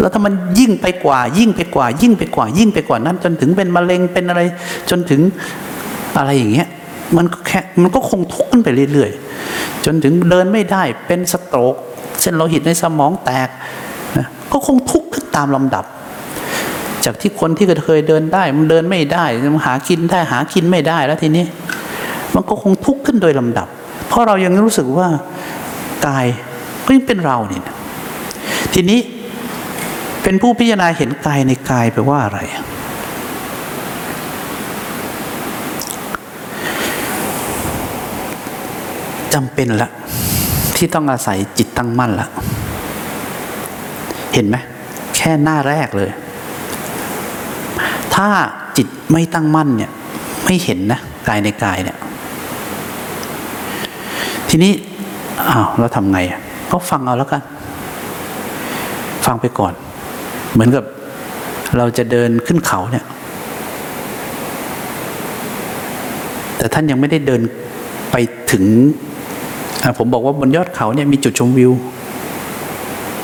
แล้วถ้ามันยิ่งไปกว่า ยิ่งไปกว่า ยิ่งไปกว่า ยิ่งไปกว่านั้น จนถึงเป็นมะเร็งเป็นอะไร จนถึงอะไรอย่างเงี้ยมันก็แค่มันก็คงทุกข์ขึ้นไปเรื่อยๆ จนถึงเดินไม่ได้เป็นสโตรกเส้นโลหิตในสมองแตกนะก็คงทุกข์ขึ้นตามลำดับ จากที่คนที่เคยเดินได้ มันเดินไม่ได้มันหากินได้หากินไม่ได้แล้วทีนี้ มันก็คงทุกข์ขึ้นโดยลำดับ เพราะเรายังรู้สึกว่ากายก็ยังเป็นเราเนี่ยทีนี้เป็นผู้พิจารณาเห็นกายในกายแปลว่าอะไร จำเป็นละ ที่ต้องอาศัยจิตตั้งมั่นละ เห็นไหมแค่หน้าแรกเลย ถ้าจิตไม่ตั้งมั่นเนี่ย ไม่เห็นนะกายในกายเนี่ย นี้อ้าวเราทำไงก็ฟังเอาแล้วกัน ฟังไปก่อน เหมือนกับเราจะเดินขึ้นเขาเนี่ย แต่ท่านยังไม่ได้เดินไปถึง ผมบอกว่าบนยอดเขาเนี่ยมีจุดชมวิว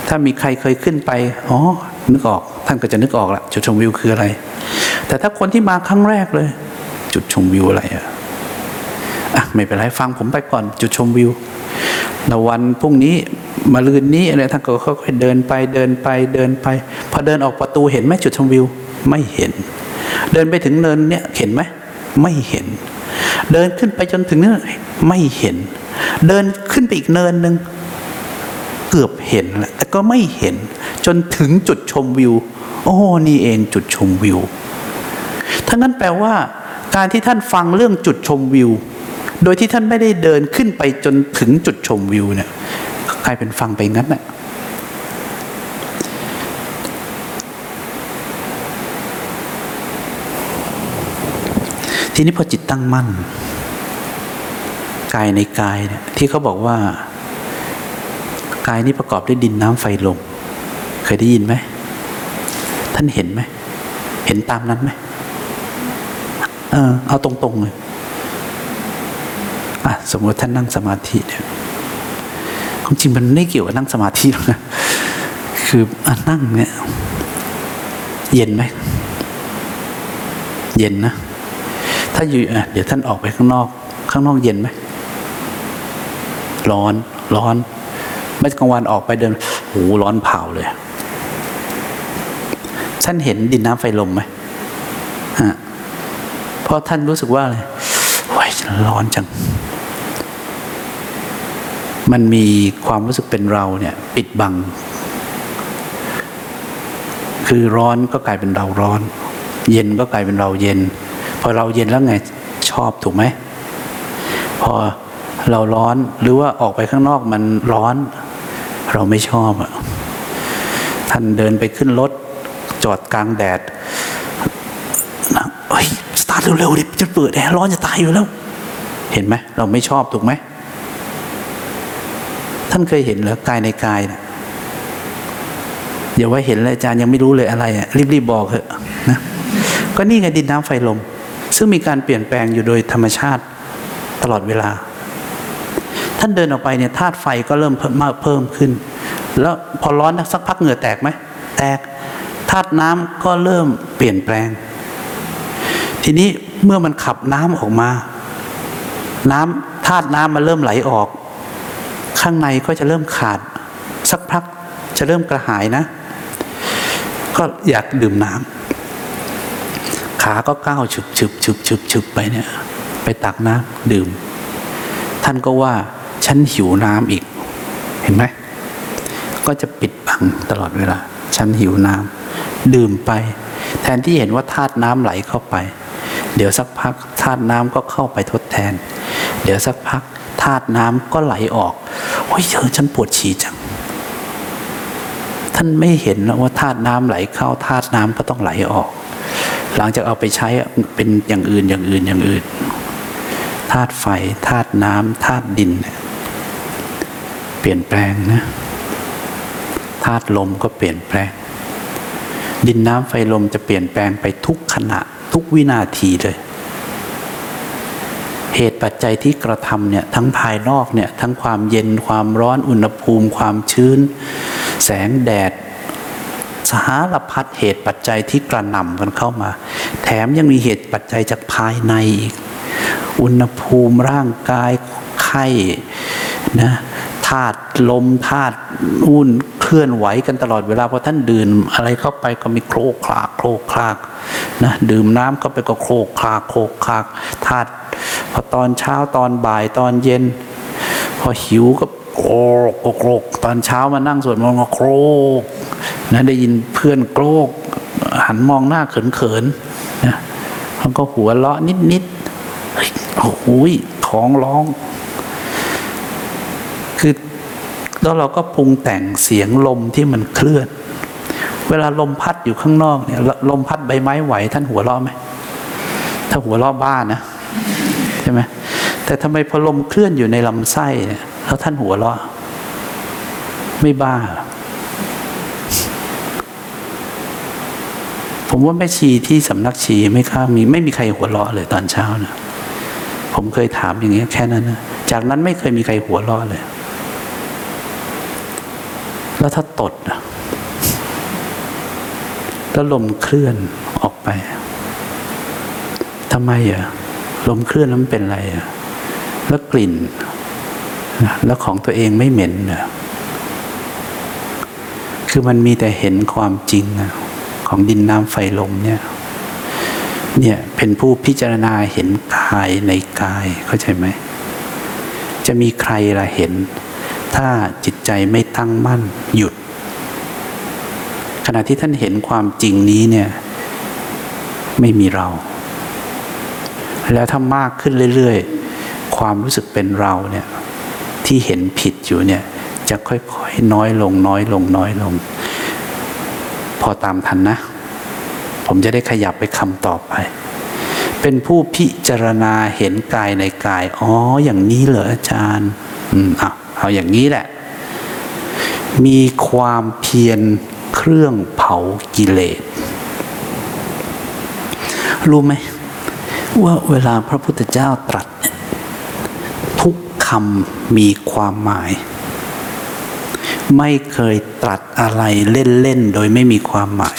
ถ้ามีใครเคยขึ้นไป อ๋อ นึกออก ท่านก็จะนึกออกละจุดชมวิวคืออะไร แต่ถ้าคนที่มาครั้งแรกเลย จุดชมวิวอะไรอะ ไม่เป็นไรฟังผมไปก่อนจุดชมวิวแล้ววันพรุ่งนี้มาลืนนี้อะไรท่านก็ค่อยๆเดินไปเดินไปเดินไป พอเดินออกประตูเห็นไหมจุดชมวิว ไม่เห็น เดินไปถึงเนินเนี่ยเห็นไหมไม่เห็น เดินขึ้นไปจนถึงนี่ไม่เห็น เดินขึ้นไปอีกเนินหนึ่งเกือบเห็นแหละแต่ก็ไม่เห็น จนถึงจุดชมวิว โอ้นี่เองจุดชมวิวทั้งนั้นแปลว่า การที่ท่านฟังเรื่องจุดชมวิว โดยที่ท่านไม่ได้เดินขึ้นไปจนถึงจุดชมวิวเนี่ยกลายเป็นฟังไปงั้นแหละทีนี้พอจิตตั้งมั่น กายในกายเนี่ยที่เขาบอกว่า กายนี้ประกอบด้วยดินน้ำไฟลมเคยได้ยินไหม ท่านเห็นไหม เห็นตามนั้นไหมเออเอาตรงๆเลย อะสมมติท่านนั่งสมาธิเนี่ยความจริงมันไม่เกี่ยวกับนั่งสมาธิหรอกนะคืออนั่งเนี่ย เย็นไหมเย็นนะ ถ้าอยู่เดี๋ยวท่านออกไปข้างนอก ข้างนอกเย็นไหมร้อน ร้อนไม่กลางวันออกไปเดินโหร้อนเผาเลยท่านเห็นดินน้ำไฟลมไหมฮะเพราะท่านรู้สึกว่าอะไรโอ้ยร้อนจัง มันมีความรู้สึกเป็นเราเนี่ยปิดบัง คือร้อนก็กลายเป็นเราร้อน เย็นก็กลายเป็นเราเย็น พอเราเย็นแล้วไงชอบถูกไหม พอเราร้อนหรือว่าออกไปข้างนอกมันร้อน เราไม่ชอบอะท่านเดินไปขึ้นรถจอดกลางแดดนะเฮ้ยสตาร์ทเร็วๆดิจะเปิดแอร์ร้อนจะตายอยู่แล้ว เห็นไหมเราไม่ชอบถูกไหม ท่านเคยเห็นเหรอกายในกายนะอย่าว่าเห็นเลยอาจารย์ยังไม่รู้เลยอะไรอะรีบๆบอกเถอะนะก็นี่ไงดินน้ำไฟลม ซึ่งมีการเปลี่ยนแปลงอยู่โดยธรรมชาติตลอดเวลา ท่านเดินออกไปเนี่ยธาตุไฟก็เริ่มเพิ่มากเพิ่มขึ้น แล้วพอร้อนสักพักเหงื่อแตกไหมแตกธาตุน้ำก็เริ่มเปลี่ยนแปลง ทีนี้เมื่อมันขับน้ำออกมา น้ำธาตุน้ำมันเริ่มไหลออก ข้างในก็จะเริ่มขาด สักพักจะเริ่มกระหายนะ ก็อยากดื่มน้ำขาก็ก้าวฉึบฉึบฉึบฉึบฉึบไปเนี่ย ไปตักน้ำดื่ม ท่านก็ว่า ฉันหิวน้ำอีก เห็นไหม ก็จะปิดบังตลอดเวลา ฉันหิวน้ำดื่มไป แทนที่เห็นว่าธาตุน้ำไหลเข้าไป เดี๋ยวสักพักธาตุน้ำก็เข้าไปทดแทน เดี๋ยวสักพัก ธาตุน้ำก็ไหลออก โอ้ยเธอฉันปวดฉี่จัง ท่านไม่เห็นว่าธาตุน้ำไหลเข้าธาตุน้ำก็ต้องไหลออก หลังจากเอาไปใช้เป็นอย่างอื่นอย่างอื่นอย่างอื่นธาตุไฟธาตุน้ำธาตุดิน เปลี่ยนแปลงนะธาตุลมก็เปลี่ยนแปลง ดินน้ำไฟลมจะเปลี่ยนแปลงไปทุกขณะ ทุกวินาทีเลย เหตุปัจจัยที่กระทำเนี่ยทั้งภายนอกเนี่ยทั้งความเย็นความร้อนอุณหภูมิความชื้น แสงแดดสารพัดเหตุปัจจัยที่กระหน่ำกันเข้ามา แถมยังมีเหตุปัจจัยจากภายในอีก อุณหภูมิร่างกายไข้นะธาตุลมธาตุอุ่นเคลื่อนไหวกันตลอดเวลาพอท่านดื่มอะไรเข้าไปก็มีโครกคลากโครกคลากนะดื่มน้ำเข้าไปก็โครกคลากโครกคลากธาตุ พอตอนเช้าตอนบ่ายตอนเย็น พอหิวก็โครกโครกตอนเช้ามานั่งสวดมนต์ก็โครกนะได้ยินเพื่อนโครกหันมองหน้าเขินๆนะมันก็หัวเราะนิดๆโอ้โหท้องร้อง คือแล้วเราก็ปรุงแต่งเสียงลมที่มันเคลื่อน เวลาลมพัดอยู่ข้างนอกเนี่ย ลมพัดใบไม้ไหวท่านหัวเราะไหมถ้าหัวเราะบ้านะ ใช่ไหมแต่ทำไมพอลมเคลื่อนอยู่ในลำไส้เนี่ยแล้วท่านหัวเราะไม่บ้า ผมว่าแม่ชีที่สำนักชีไม่ค่ามีไม่มีใครหัวเราะเลยตอนเช้านะผมเคยถามอย่างเงี้ยแค่นั้นนะจากนั้นไม่เคยมีใครหัวเราะเลย แล้วถ้าตดอะแล้วลมเคลื่อนออกไปทำไมอะ ลมเคลื่อนแล้วมันเป็นอะไรแล้วกลิ่นแล้วของตัวเองไม่เหม็นคือมันมีแต่เห็นความจริงของดินน้ำไฟลมเนี่ย เนี่ยเป็นผู้พิจารณาเห็นกายในกายเข้าใจไหมจะมีใครละเห็น ถ้าจิตใจไม่ตั้งมั่นหยุด ขณะที่ท่านเห็นความจริงนี้เนี่ย ไม่มีเรา แล้วถ้ามากขึ้นเรื่อยๆ ความรู้สึกเป็นเราเนี่ยที่เห็นผิดอยู่เนี่ยจะค่อยๆน้อยลงน้อยลงน้อยลง พอตามทันนะ ผมจะได้ขยับไปคำต่อไป เป็นผู้พิจารณาเห็นกายในกาย อ๋อ อย่างนี้เหรออาจารย์ อืมเอาเอาอย่างนี้แหละ มีความเพียรเครื่องเผากิเลส รู้ไหม ว่าเวลาพระพุทธเจ้าตรัส ทุกคำมีความหมาย ไม่เคยตรัสอะไรเล่น ๆ โดยไม่มีความหมาย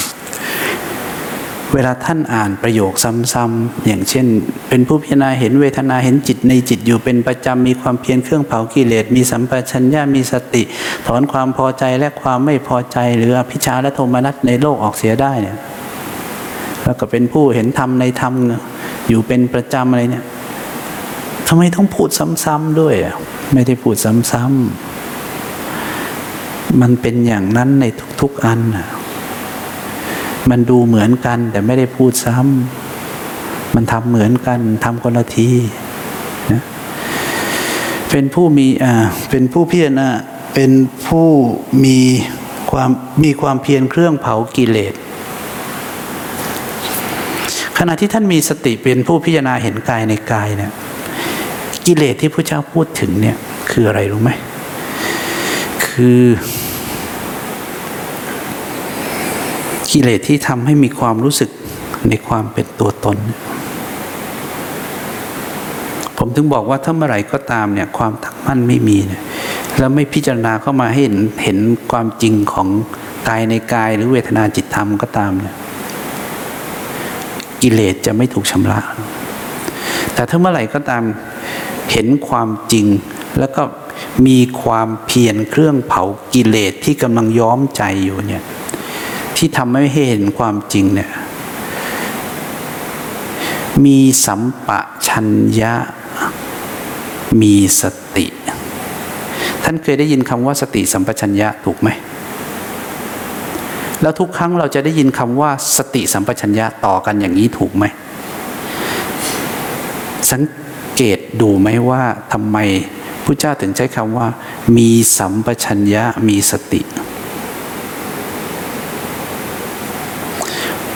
เวลาท่านอ่านประโยคซ้ำๆอย่างเช่น เป็นผู้พิจารณาเห็นเวทนาเห็นจิตในจิตอยู่เป็นประจำมีความเพียรเครื่องเผากิเลสมีสัมปชัญญะมีสติ ถอนความพอใจและความไม่พอใจ หรืออภิชาและโทมนัสในโลกออกเสียได้เนี่ยแล้วก็เป็นผู้เห็นธรรมในธรรม อยู่เป็นประจำอะไรเนี่ยทำไมต้องพูดซ้ำๆด้วยอะไม่ได้พูดซ้ำๆมันเป็นอย่างนั้นในทุกๆอันอะมันดูเหมือนกันแต่ไม่ได้พูดซ้ำมันทำเหมือนกันทำคนละทีนะเป็นผู้มีอ่าเป็นผู้เพียรนะเป็นผู้มีความมีความเพียรเครื่องเผากิเลส ขณะที่ท่านมีสติเป็นผู้พิจารณาเห็นกายในกายเนี่ยกิเลสที่พระเจ้าพูดถึงเนี่ยคืออะไรรู้ไหมคือกิเลสที่ทำให้มีความรู้สึกในความเป็นตัวตน ผมถึงบอกว่าถ้าเมื่อไหร่ก็ตามเนี่ยความตั้งมั่นไม่มีเนี่ยแล้วไม่พิจารณาเข้ามาให้เห็นเห็นความจริงของกายในกายหรือเวทนาจิตธรรมก็ตามเนี่ย กิเลสจะไม่ถูกชำระ แต่ถ้าเมื่อไหร่ก็ตามเห็นความจริง แล้วก็มีความเพียรเครื่องเผากิเลสที่กำลังย้อมใจอยู่เนี่ยที่ทำให้เห็นความจริงเนี่ยมีสัมปะชัญญะ มีสติ ท่านเคยได้ยินคำว่าสติสัมปชัญญะถูกไหม แล้วทุกครั้งเราจะได้ยินคำว่าสติสัมปชัญญะต่อกันอย่างนี้ถูกไหม สังเกตดูไหมว่าทำไมพระเจ้าถึงใช้คำว่า มีสัมปชัญญะมีสติ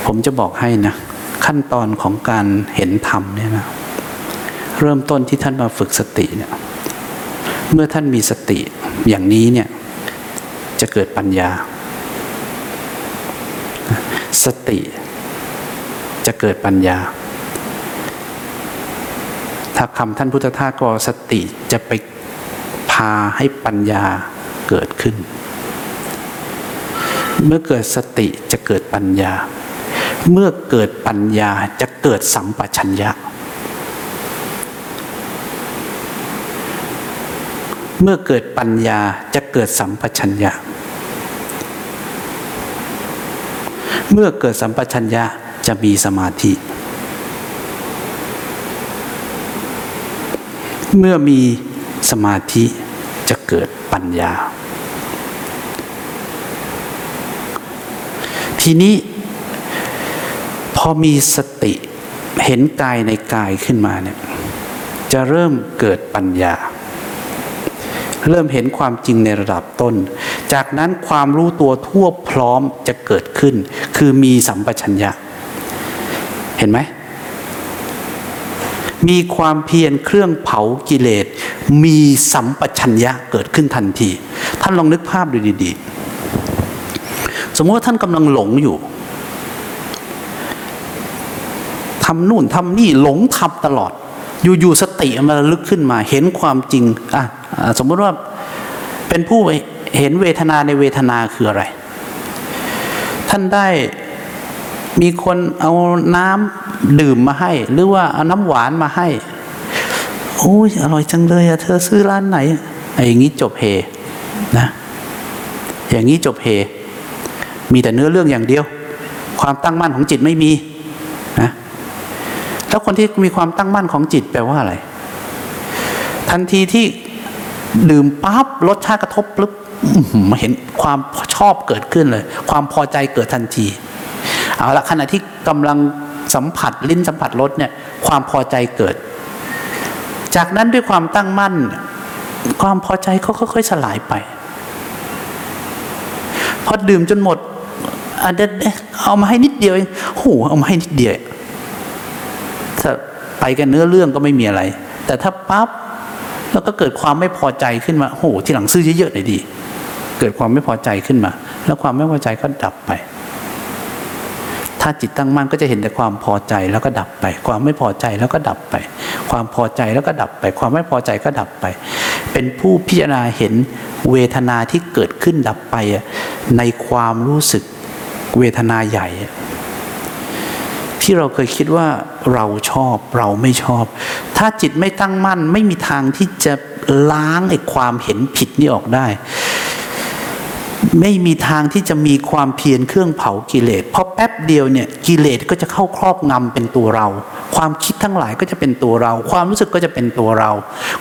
ผมจะบอกให้นะ ขั้นตอนของการเห็นธรรมเนี่ยนะเริ่มต้นที่ท่านมาฝึกสติเนี่ยเมื่อท่านมีสติอย่างนี้เนี่ยจะเกิดปัญญา สติจะเกิดปัญญา ถ้าคำท่านพุทธทาสก็สติจะไปพาให้ปัญญาเกิดขึ้น เมื่อเกิดสติจะเกิดปัญญา เมื่อเกิดปัญญาจะเกิดสัมปชัญญะ เมื่อเกิดปัญญาจะเกิดสัมปชัญญะ เมื่อเกิดสัมปชัญญะจะมีสมาธิ เมื่อมีสมาธิจะเกิดปัญญา ทีนี้พอมีสติเห็นกายในกายขึ้นมาเนี่ยจะเริ่มเกิดปัญญา เริ่มเห็นความจริงในระดับต้น จากนั้นความรู้ตัวทั่วพร้อมจะเกิดขึ้น คือมีสัมปชัญญะ เห็นไหม มีความเพียรเครื่องเผากิเลส มีสัมปชัญญะเกิดขึ้นทันที ท่านลองนึกภาพดูดีๆ สมมติว่าท่านกำลังหลงอยู่ทำนู่นทำนี่หลงทำตลอด อยู่ๆสติมันระลึกขึ้นมา เห็นความจริงอะอะสมมติว่าเป็นผู้เห็นเวทนาในเวทนาคืออะไร ท่านได้มีคนเอาน้ำดื่มมาให้ หรือว่าเอาน้ำหวานมาให้โอ้ยอร่อยจังเลยอะเธอซื้อร้านไหนไอ้อย่างนี้จบเฮนะ อย่างนี้จบเฮมีแต่เนื้อเรื่องอย่างเดียว ความตั้งมั่นของจิตไม่มีนะแล้วคนที่มีความตั้งมั่นของจิตแปลว่าอะไร ทันทีที่ดื่มปั๊บรสชาติกระทบปุ๊บ เห็นความชอบเกิดขึ้นเลย ความพอใจเกิดทันทีเอาละขณะที่กำลังสัมผัสลิ้นสัมผัสรสเนี่ยความพอใจเกิด จากนั้นด้วยความตั้งมั่น ความพอใจเขาค่อยๆสลายไป พอดื่มจนหมดอันเด็ดเอามาให้นิดเดียวเองโหเอามาให้นิดเดียวถ้าไปกันเนื้อเรื่องก็ไม่มีอะไร แต่ถ้าปั๊บ แล้วก็เกิดความไม่พอใจขึ้นมาโหที่หลังซื้อเยอะๆหน่อยดี เกิดความไม่พอใจขึ้นมา แล้วความไม่พอใจก็ดับไป ถ้าจิตตั้งมั่นก็จะเห็นแต่ความพอใจแล้วก็ดับไป ความไม่พอใจแล้วก็ดับไป ความพอใจแล้วก็ดับไป ความไม่พอใจก็ดับไป เป็นผู้พิจารณาเห็นเวทนาที่เกิดขึ้นดับไปในความรู้สึกเวทนาใหญ่ ที่เราเคยคิดว่าเราชอบเราไม่ชอบ ถ้าจิตไม่ตั้งมั่น ไม่มีทางที่จะล้างไอ้ความเห็นผิดนี่ออกได้ ไม่มีทางที่จะมีความเพียรเครื่องเผากิเลสเพราะแป๊บเดียวเนี่ยกิเลสก็จะเข้าครอบงำเป็นตัวเรา ความคิดทั้งหลายก็จะเป็นตัวเรา ความรู้สึกก็จะเป็นตัวเรา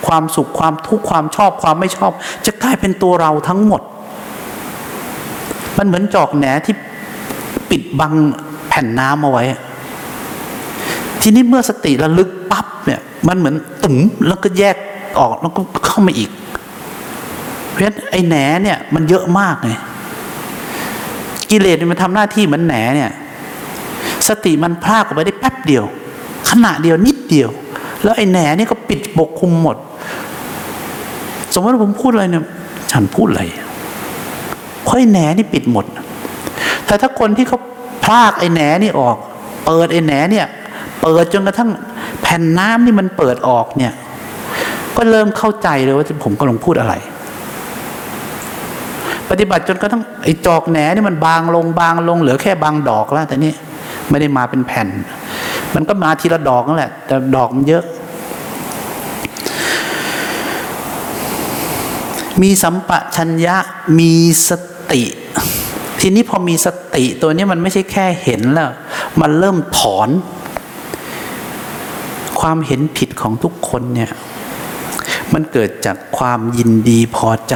ความสุขความทุกข์ความชอบความไม่ชอบ จะกลายเป็นตัวเราทั้งหมด มันเหมือนจอกแหนที่ปิดบังแผ่นน้ำเอาไว้ ทีนี้เมื่อสติระลึกปั๊บเนี่ยมันเหมือนตึ๋มแล้วก็แยกออกแล้วก็เข้ามาอีก เพราะฉะนั้นไอ้แหนเนี่ยมันเยอะมากไงกิเลสมันทำหน้าที่เหมือนแหนเนี่ยสติมันพลากออกไปได้แป๊บเดียว ขณะเดียวนิดเดียว แล้วไอ้แหนนี่ก็ปิดปกคลุมหมด สมมติว่าผมพูดอะไรเนี่ยฉันพูดอะไรเพราะไอ้แหนนี่ปิดหมด แต่ถ้าคนที่เขาพลากไอ้แหนนี่ออก เปิดไอ้แหนเนี่ย เปิดจนกระทั่งแผ่นน้ำนี่มันเปิดออกเนี่ย ก็เริ่มเข้าใจเลยว่าผมกำลังพูดอะไร ปฏิบัติจนกระทั่งไอ้จอกแหนนี่มันบางลงบางลงเหลือแค่บางดอกแล้ว แต่นี่ไม่ได้มาเป็นแผ่น มันก็มาทีละดอกนั่นแหละ แต่ดอกมันเยอะ มีสัมปชัญญะมีสติ ทีนี้พอมีสติตัวนี้มันไม่ใช่แค่เห็นแล้ว มันเริ่มถอน ความเห็นผิดของทุกคนเนี่ยมันเกิดจากความยินดีพอใจ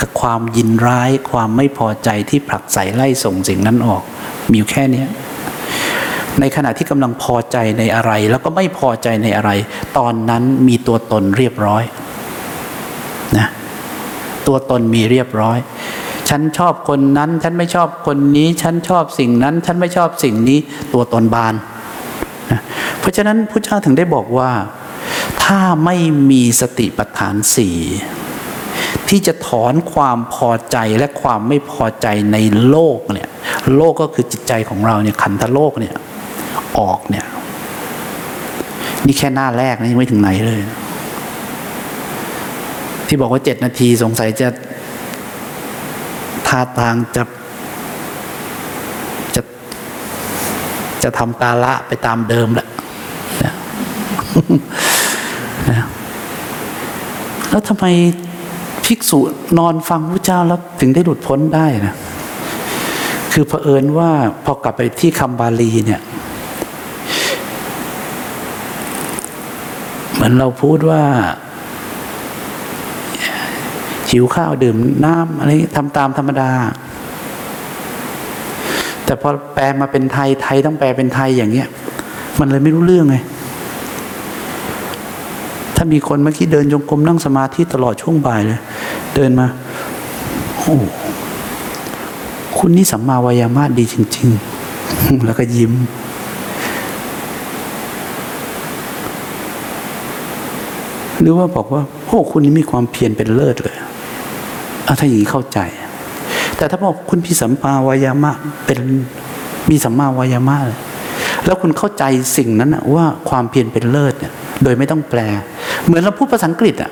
กับความยินร้ายความไม่พอใจที่ผลักใส่ไล่ส่งสิ่งนั้นออก มีอยู่แค่นี้ในขณะที่กำลังพอใจในอะไร แล้วก็ไม่พอใจในอะไร ตอนนั้นมีตัวตนเรียบร้อยนะตัวตนมีเรียบร้อย ฉันชอบคนนั้น ฉันไม่ชอบคนนี้ ฉันชอบสิ่งนั้น ฉันไม่ชอบสิ่งนี้ ตัวตนบาน เพราะฉะนั้นพระเจ้าถึงได้บอกว่า ถ้าไม่มีสติปัฏฐานสี่ที่จะถอนความพอใจและความไม่พอใจในโลกเนี่ยโลกก็คือจิตใจของเราเนี่ยขันธโลกเนี่ยออกเนี่ยนี่แค่หน้าแรกนะยังไม่ถึงไหนเลย ที่บอกว่าเจ็ดนาทีสงสัยจะท่าทางจะจะจะทำกาละไปตามเดิมแหละนะ นะแล้วทำไมภิกษุนอนฟังพระเจ้าแล้วถึงได้หลุดพ้นได้นะคือเผอิญว่าพอกลับไปที่คำบาลีเนี่ย เหมือนเราพูดว่าหิวข้าวดื่มน้ำอะไรทำตามธรรมดา แต่พอแปลมาเป็นไทยไทยต้องแปลเป็นไทยอย่างเงี้ย มันเลยไม่รู้เรื่องไงามีคนเมื่อกี้เดินจงกรมนั่งสมาธิตลอดช่วงบ่ายเลย เดินมาโอ้คุณนี่สัมมาวายามะดีจริง ๆ แล้วก็ยิ้ม หรือว่าบอกว่าโอ้คุณนี่มีความเพียรเป็นเลิศเลยเอาถ้าอย่างนี้เข้าใจ แต่ถ้าบอกคุณมีสัมมาวายามะเป็นมีสัมมาวายามะเลยแล้วคุณเข้าใจสิ่งนั้นว่าความเพียรเป็นเลิศเนี่ย โดยไม่ต้องแปล เหมือนเราพูดภาษาอังกฤษอะ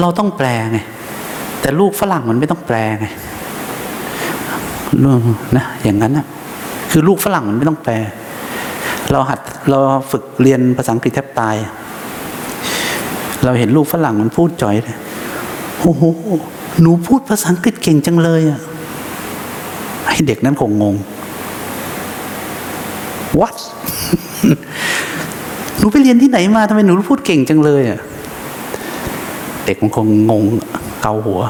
เราต้องแปลไง แต่ลูกฝรั่งมันไม่ต้องแปลไงนะอย่างนั้นนะคือลูกฝรั่งมันไม่ต้องแปล เราหัดเราฝึกเรียนภาษาอังกฤษแทบตาย เราเห็นลูกฝรั่งมันพูดจ่อยเลยโอ้โหหนูพูดภาษาอังกฤษเก่งจังเลยอะให้เด็กนั้นคงงง what หนูไปเรียนที่ไหนมาทำไมหนูพูดเก่งจังเลยอะเด็กมันคงงงเกาหัว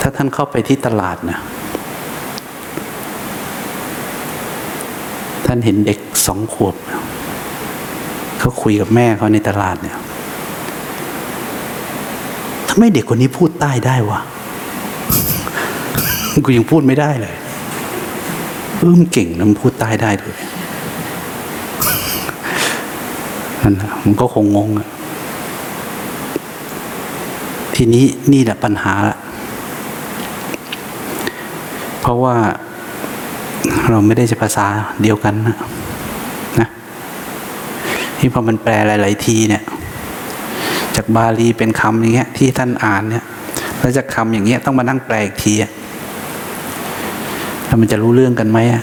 ถ้าท่านเข้าไปที่ตลาดนะท่านเห็นเด็กสองขวบเขาคุยกับแม่เขาในตลาดเนี่ยทำไมเด็กคนนี้พูดใต้ได้วะกูยังพูดไม่ได้เลยเออมันเก่งนะมันพูดใต้ได้ด้วย นั่นนะมันก็คงงงอะทีนี้นี่แหละปัญหาละเพราะว่าเราไม่ได้จะภาษาเดียวกันนะนะที่พอมันแปลหลาย ๆ ทีเนี่ย จากบาลีเป็นคำอย่างเงี้ย ที่ท่านอ่านเนี่ยแล้วจากคำอย่างเงี้ยต้องมานั่งแปลอีกทีอะแล้วมันจะรู้เรื่องกันไหมอะ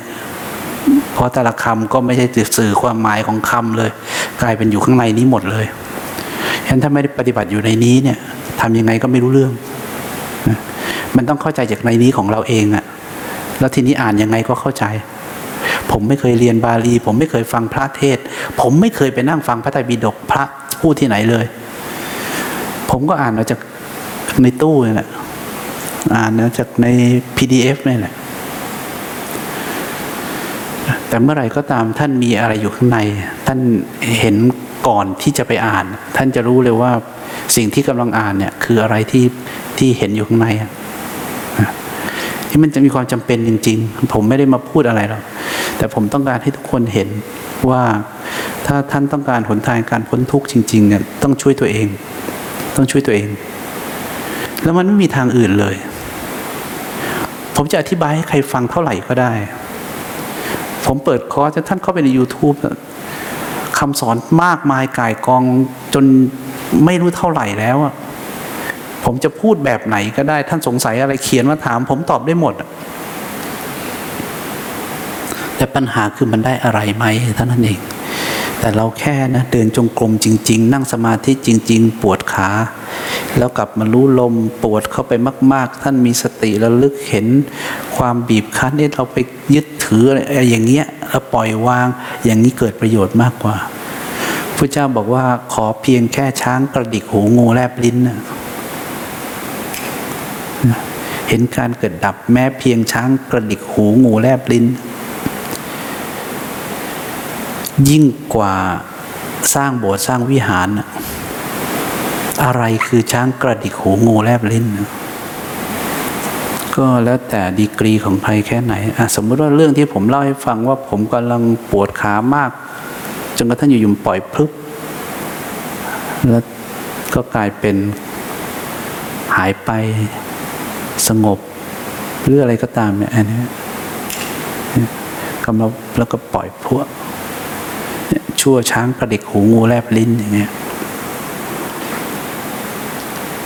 เพราะแต่ละคำก็ไม่ใช่สื่อความหมายของคำเลย กลายเป็นอยู่ข้างในนี้หมดเลยฉะนั้นถ้าไม่ได้ปฏิบัติอยู่ในนี้เนี่ยทำยังไงก็ไม่รู้เรื่อง มันต้องเข้าใจจากในนี้ของเราเองอะแล้วทีนี้อ่านยังไงก็เข้าใจ ผมไม่เคยเรียนบาลี ผมไม่เคยฟังพระเทศ ผมไม่เคยไปนั่งฟังพระไตรปิฎกพระพูดที่ไหนเลย ผมก็อ่านมาจากในตู้นี่แหละอ่านมาจากใน PDF นี่แหละ แต่เมื่อไรก็ตามท่านมีอะไรอยู่ข้างใน ท่านเห็นก่อนที่จะไปอ่าน ท่านจะรู้เลยว่าสิ่งที่กำลังอ่านเนี่ยคืออะไรที่ที่เห็นอยู่ข้างในที่มันจะมีความจำเป็นจริง ๆ ผมไม่ได้มาพูดอะไรหรอกแต่ผมต้องการให้ทุกคนเห็นว่าถ้าท่านต้องการหนทางการพ้นทุกข์จริงๆเนี่ยต้องช่วยตัวเอง ต้องช่วยตัวเอง แล้วมันไม่มีทางอื่นเลย ผมจะอธิบายให้ใครฟังเท่าไหร่ก็ได้ ผมเปิดคอร์สท่านเข้าไปใน YouTube คำสอนมากมายกายกองจนไม่รู้เท่าไหร่แล้วผมจะพูดแบบไหนก็ได้ ท่านสงสัยอะไรเขียนมาถาม ผมตอบได้หมด แต่ปัญหาคือมันได้อะไรไหมเท่านั้นเอง แต่เราแค่นะเดินจงกรมจริง ๆ นั่งสมาธิจริง ๆ ปวดขา แล้วกลับมารู้ลมปวดเข้าไปมาก ๆ ท่านมีสติระลึกเห็นความบีบคั้นเนี่ยเราไปยึด ถืออะไรอย่างเงี้ยเราปล่อยวาง อย่างนี้เกิดประโยชน์มากกว่าพระเจ้าบอกว่าขอเพียงแค่ช้างกระดิกหูงูแลบลิ้นนะเห็นการเกิดดับแม้เพียงช้างกระดิกหูงูแลบลิ้น ยิ่งกว่าสร้างโบสถ์สร้างวิหาร อะไรคือช้างกระดิกหูงูแลบลิ้น ก็แล้วแต่ดีกรีของใครแค่ไหนอะสมมุติว่าเรื่องที่ผมเล่าให้ฟังว่าผมกำลังปวดขามาก จนกระทั่งอยู่ๆปล่อยพลึบแล้วก็กลายเป็นหายไปสงบหรืออะไรก็ตามเนี่ยอันนี้กำลังแล้วก็ปล่อยพวกชั่วช้างกระดิกหูงูแลบลิ้นอย่างเงี้ย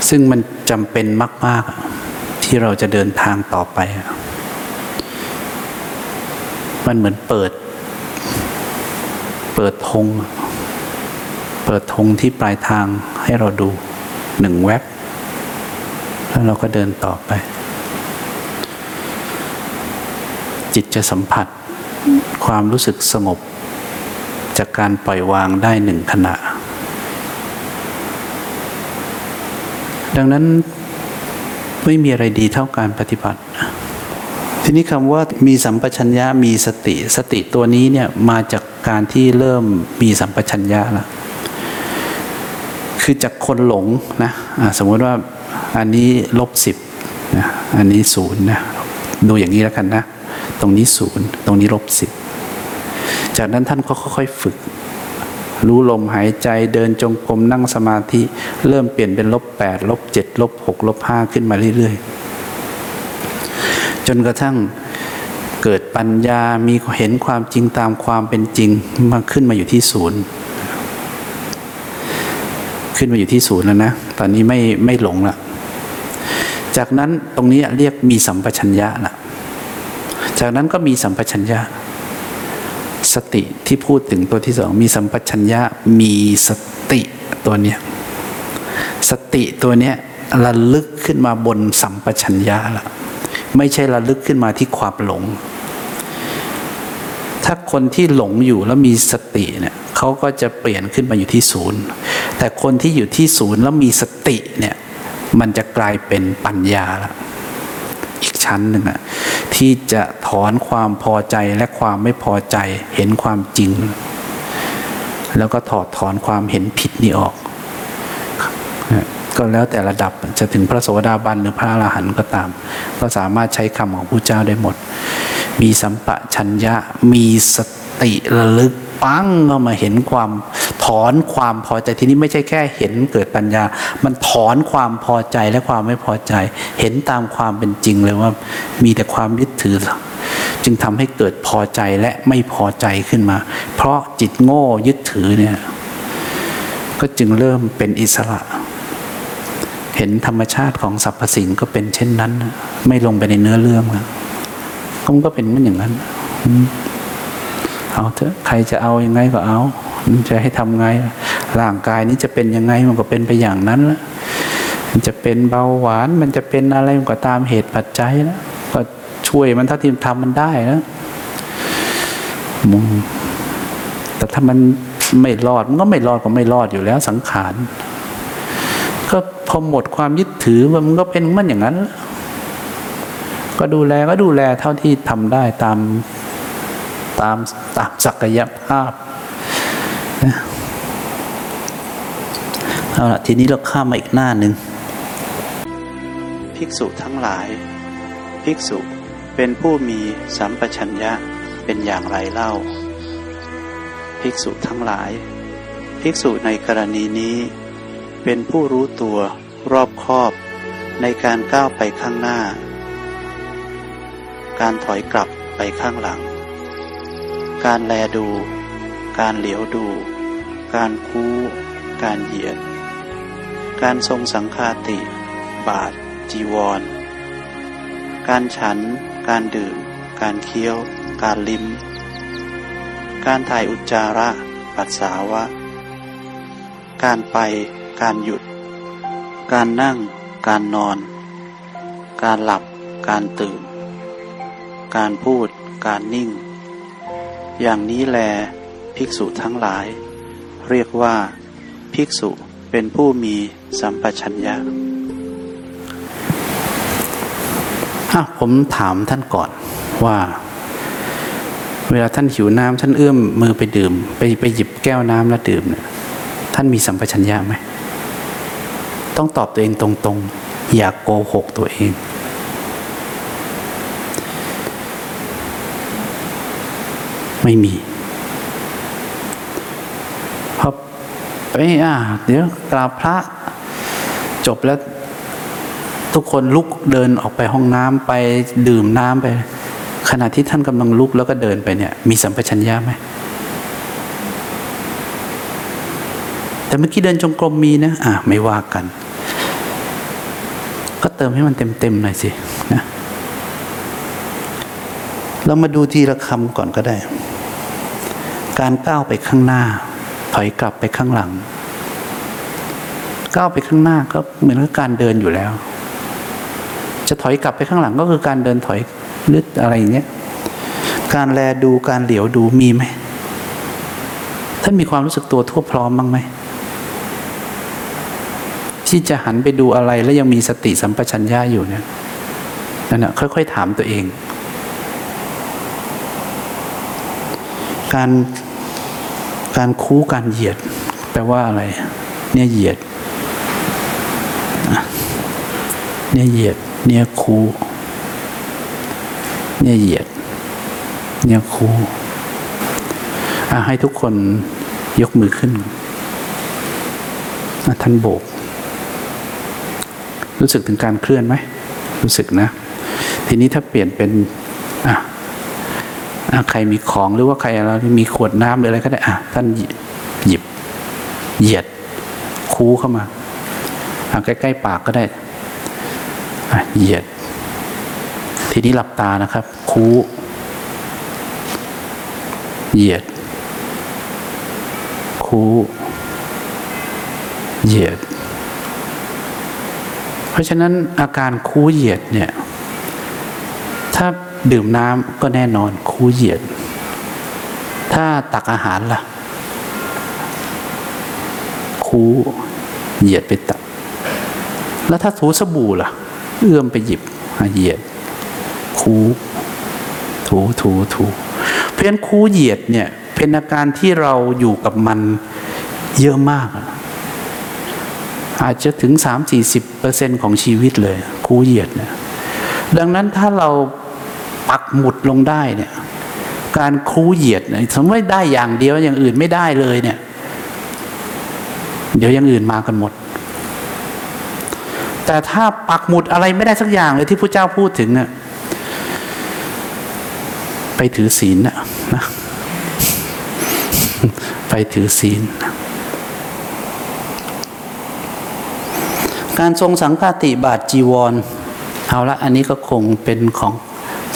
ซึ่งมันจำเป็นมาก ๆ ที่เราจะเดินทางต่อไป มันเหมือนเปิด เปิดธง เปิดธงที่ปลายทางให้เราดูหนึ่งแว็บ แล้วเราก็เดินต่อไป จิตจะสัมผัสความรู้สึกสงบ จากการปล่อยวางได้หนึ่งขณะดังนั้น ไม่มีอะไรดีเท่าการปฏิบัติ ทีนี้คำว่ามีสัมปชัญญะมีสติ สติตัวนี้เนี่ยมาจากการที่เริ่มมีสัมปชัญญะแล้วคือจากคนหลงนะะสมมติว่าอันนี้ลบสิบนะอันนี้ศูนย์นะดูอย่างนี้แล้วกันนะ ตรงนี้ศูนย์ตรงนี้ลบสิบจากนั้นท่านก็ค่อยๆฝึก รู้ลมหายใจเดินจงกรมนั่งสมาธิ เริ่มเปลี่ยนเป็นลบแปดลบเจ็ดลบหกลบห้าขึ้นมาเรื่อยๆ จนกระทั่งเกิดปัญญามีเห็นความจริงตามความเป็นจริงมาขึ้นมาอยู่ที่ศูนย์ ขึ้นมาอยู่ที่ศูนย์แล้วนะ ตอนนี้ไม่ไม่หลงละจากนั้นตรงนี้เรียกมีสัมปชัญญะละจากนั้นก็มีสัมปชัญญะ สติที่พูดถึงตัวที่สองมีสัมปชัญญะมีสติตัวเนี้ยสติตัวเนี้ยระลึกขึ้นมาบนสัมปชัญญะละไม่ใช่ระลึกขึ้นมาที่ความหลง ถ้าคนที่หลงอยู่แล้วมีสติเนี่ยเขาก็จะเปลี่ยนขึ้นมาอยู่ที่ศูนย์ แต่คนที่อยู่ที่ศูนย์แล้วมีสติเนี่ยมันจะกลายเป็นปัญญาละ อีกชั้นหนึ่งอะที่จะถอนความพอใจและความไม่พอใจเห็นความจริง แล้วก็ถอดถอนความเห็นผิดนี้ออกก็แล้วแต่ระดับจะถึงพระโสดาบันหรือพระอรหันต์ก็ตาม ก็สามารถใช้คำของพระเจ้าได้หมด มีสัมปะชัญญะมีส ติระลึกปั้งเข้ามาเห็นความถอนความพอใจทีนี้ไม่ใช่แค่เห็นเกิดปัญญา มันถอนความพอใจและความไม่พอใจ เห็นตามความเป็นจริงเลยว่า มีแต่ความยึดถือ จึงทำให้เกิดพอใจและไม่พอใจขึ้นมา เพราะจิตโง่ยึดถือเนี่ยก็จึงเริ่มเป็นอิสระ เห็นธรรมชาติของสรรพสิ่งก็เป็นเช่นนั้น ไม่ลงไปในเนื้อเรื่องแล้วก็เป็นมันอย่างนั้น เอาเถอะใครจะเอาอยัางไงก็เอาจะให้ทำไงร่างกายนี้จะเป็นยังไงมันก็เป็นไปอย่างนั้นละมันจะเป็นเบาหวานมันจะเป็นอะไรมันก็ตามเหตุปัจจัยแล้วก็ช่วยมันเท่าที่ทำมันได้แล้วมุงแต่ถ้ามันไม่รอดมันก็ไม่รอดก็ไม่รอดอยู่แล้วสังขารก็พอหมดความยึดถือมันก็เป็นมันอย่างนั้น ก็ดูแลก็ดูแลเท่าที่ทำได้ตาม ตามตามศักยภาพเอาละทีนี้เราข้ามมาอีกหน้าหนึ่งภิกษุทั้งหลาย ภิกษุเป็นผู้มีสัมปชัญญะเป็นอย่างไรเล่า ภิกษุทั้งหลาย ภิกษุในกรณีนี้ เป็นผู้รู้ตัวรอบคอบในการก้าวไปข้างหน้า การถอยกลับไปข้างหลัง การแลดู การเหลียวดู การคู้ การเหยียด การทรงสังคาติ บาท จีวร การฉัน การดื่ม การเคี้ยว การลิ้ม การถ่ายอุจจาระ ปัสสาวะ การไป การหยุด การนั่ง การนอน การหลับ การตื่น การพูด การนิ่ง อย่างนี้แล ภิกษุทั้งหลาย เรียกว่า ภิกษุเป็นผู้มีสัมปชัญญะผมถามท่านก่อนว่า เวลาท่านหิวน้ำท่านเอื้อมมือไปดื่ม ไปไปหยิบแก้วน้ำแล้วดื่มเนี่ยท่านมีสัมปชัญญะไหมต้องตอบตัวเองตรงๆ อย่ากโกหกตัวเอง ไม่มีพอไปอ่าเดี๋ยวกราบพระจบแล้วทุกคนลุกเดินออกไปห้องน้ำไปดื่มน้ำไป ขณะที่ท่านกำลังลุกแล้วก็เดินไปเนี่ย มีสัมปชัญญะไหมแต่เมื่อกี้เดินจงกรมมีนะอะไม่ว่ากัน ก็เติมให้มันเต็มๆหน่อยสินะ เรามาดูทีละคำก่อนก็ได้ การก้าวไปข้างหน้า ถอยกลับไปข้างหลัง ก้าวไปข้างหน้าก็เหมือนกับการเดินอยู่แล้ว จะถอยกลับไปข้างหลังก็คือการเดินถอยหรืออะไรอย่างเงี้ย การแลดูการเหลียวดูมีไหมท่านมีความรู้สึกตัวทั่วพร้อมบ้างไหมที่จะหันไปดูอะไรแล้วยังมีสติสัมปชัญญะอยู่เนี่ยนั่นแหะค่อย ๆ ถามตัวเอง การการคู้การเหยียด แปลว่าอะไร เนี่ยเหยียด เนี่ยเหยียด เนี่ยคูเนี่ยเหยียด เนี่ยคูอ่ให้ทุกคนยกมือขึ้นท่านโบก รู้สึกถึงการเคลื่อนไหม รู้สึกนะ ทีนี้ถ้าเปลี่ยนเป็นอะ ใครมีของหรือว่าใครเรามีขวดน้ำหรืออะไรก็ได้อะท่านหยิบเหยียดคูเข้ามาใกล้ๆปากก็ได้เหยียด ทีนี้หลับตานะครับ คูเหยียด คูเหยียด เพราะฉะนั้นอาการคูเหยียดเนี่ย ถ้า ดื่มน้ำก็แน่นอนคูเหยียด ถ้าตักอาหารล่ะ คูเหยียดไปตัก แล้วถ้าถูสบู่ล่ะ เอื้อมไปหยิบเหยียด คู ถูถูถูเพราะฉะนั้นคูเหยียดเนี่ยเป็นอาการที่เราอยู่กับมันเยอะมาก อาจจะถึง 3-40%ของชีวิตเลยคูเหยียดเนี่ยดังนั้นถ้าเรา ปักหมุดลงได้เนี่ย การคูเหยียดเนี่ยสมมติได้อย่างเดียวอย่างอื่นไม่ได้เลยเนี่ย เดี๋ยวอย่างอื่นมากันหมด แต่ถ้าปักหมุดอะไรไม่ได้สักอย่างเลยที่พระเจ้าพูดถึงเน่ะไปถือศีลนะนะไปถือศีล การทรงสังฆาติบาทจีวร เอาละอันนี้ก็คงเป็นของ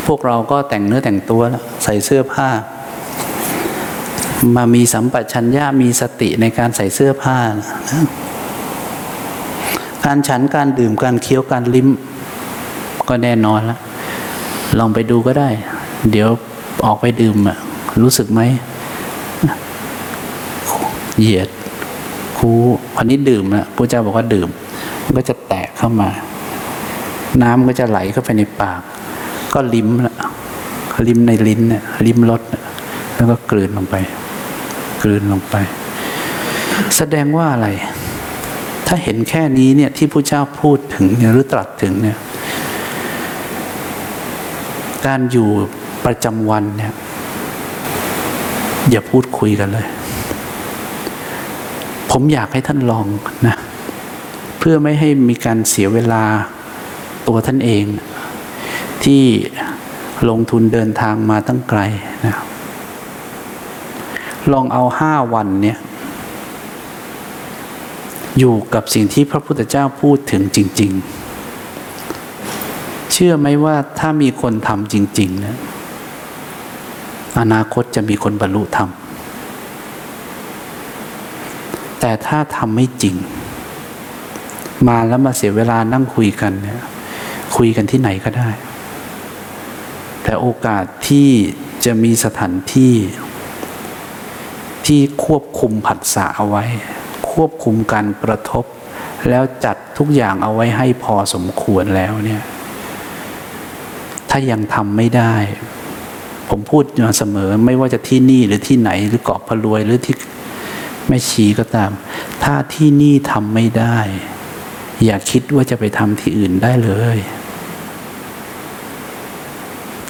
พวกเราก็แต่งเนื้อแต่งตัวแล้วใส่เสื้อผ้า มามีสัมปชัญญะมีสติในการใส่เสื้อผ้านะการฉันการดื่มการเคี้ยวการลิ้ม ก็แน่นอนแล้วลองไปดูก็ได้ เดี๋ยวออกไปดื่มอะรู้สึกไหมเหยียดคูพันนี้ดื่มนะพระเจ้าบอกว่าดื่ม มันก็จะแตกเข้ามา น้ำก็จะไหลเข้าไปในปาก ก็ลิ้มละลิ้มในลิ้นเนี่ยลิ้มรสแล้วก็กลืนลงไป กลืนลงไป แสดงว่าอะไร ถ้าเห็นแค่นี้เนี่ยที่พระเจ้าพูดถึงหรือตรัสถึงเนี่ย การอยู่ประจำวันเนี่ย อย่าพูดคุยกันเลย ผมอยากให้ท่านลองนะ เพื่อไม่ให้มีการเสียเวลาตัวท่านเอง ที่ลงทุนเดินทางมาตั้งไกลนะลองเอาห้าวันเนี่ยอยู่กับสิ่งที่พระพุทธเจ้าพูดถึงจริง ๆ เชื่อไหมว่าถ้ามีคนทำจริงๆนะอนาคตจะมีคนบรรลุธรรม แต่ถ้าทำไม่จริง มาแล้วมาเสียเวลานั่งคุยกันเนี่ยคุยกันที่ไหนก็ได้ แต่โอกาสที่จะมีสถานที่ ที่ควบคุมผัสสะเอาไว้ ควบคุมการกระทบ แล้วจัดทุกอย่างเอาไว้ให้พอสมควรแล้วเนี่ย ถ้ายังทำไม่ได้ ผมพูดมาเสมอไม่ว่าจะที่นี่หรือที่ไหนหรือเกาะพะรวยหรือที่แม่ชีก็ตาม ถ้าที่นี่ทำไม่ได้ อย่าคิดว่าจะไปทำที่อื่นได้เลย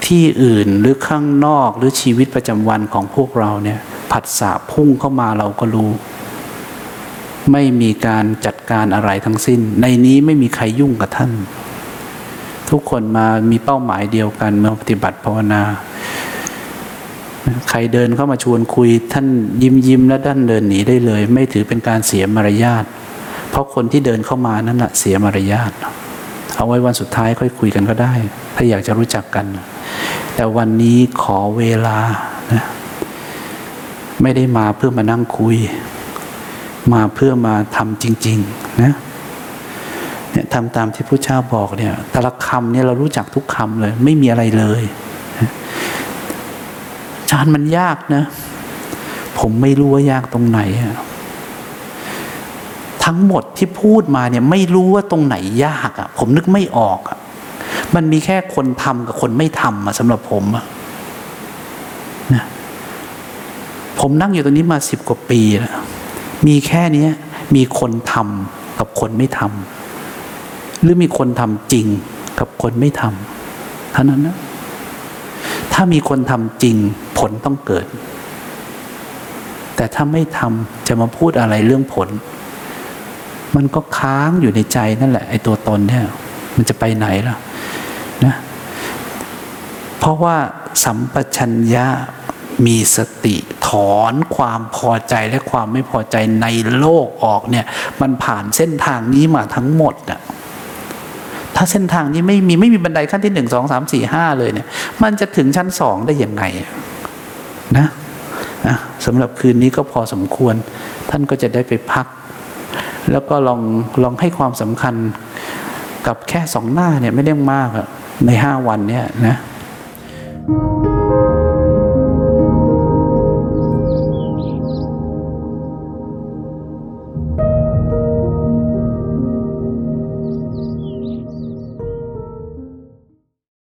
ที่อื่นหรือข้างนอกหรือชีวิตประจำวันของพวกเราเนี่ยผัสสะพุ่งเข้ามาเราก็รู้ ไม่มีการจัดการอะไรทั้งสิ้น ในนี้ไม่มีใครยุ่งกับท่าน ทุกคนมามีเป้าหมายเดียวกันมื่อปฏิบัติภาวนา ใครเดินเข้ามาชวนคุยท่านยิ้มยิ้มแล้วด้านเดินหนีได้เลย ไม่ถือเป็นการเสียมารยาทเพราะคนที่เดินเข้ามานั่นแหะเสียมารยาทเอาไว้วันสุดท้ายค่อยคุยกันก็ได้ ถ้าอยากจะรู้จักกัน แต่วันนี้ขอเวลานะไม่ได้มาเพื่อมานั่งคุย มาเพื่อมาทำจริง ๆ นะเนี่ยทำตามที่พระเจ้าบอกเนี่ยแต่ละคำเนี่ยเรารู้จักทุกคำเลย ไม่มีอะไรเลยจานมันยากนะ ผมไม่รู้ว่ายากตรงไหนทั้งหมดที่พูดมาเนี่ย ไม่รู้ว่าตรงไหนยากอะผมนึกไม่ออกอะ มันมีแค่คนทำกับคนไม่ทำอะสำหรับผมอะนะผมนั่งอยู่ตรงนี้มาสิบกว่าปีแล้วมีแค่เนี้ยมีคนทำกับคนไม่ทำหรือมีคนทำจริงกับคนไม่ทำเท่านั้นนะถ้ามีคนทำจริงผลต้องเกิด แต่ถ้าไม่ทำจะมาพูดอะไรเรื่องผล มันก็ค้างอยู่ในใจนั่นแหละไอ้ตัวตนเนี่ย มันจะไปไหนล่ะ นะเพราะว่าสัมปชัญญะมีสติถอนความพอใจและความไม่พอใจในโลกออกเนี่ยมันผ่านเส้นทางนี้มาทั้งหมดน่ะถ้าเส้นทางนี้ไม่มีไม่มีบันไดขั้นที่หนึ่งสองสามสี่ห้าเลยเนี่ยมันจะถึงชั้นสองได้ยังไงนะนะสำหรับคืนนี้ก็พอสมควร ท่านก็จะได้ไปพัก แล้วก็ลองลองให้ความสำคัญกับแค่สองหน้าเนี่ยไม่ได้มากอะ ในห้าวันเนี้ยนะ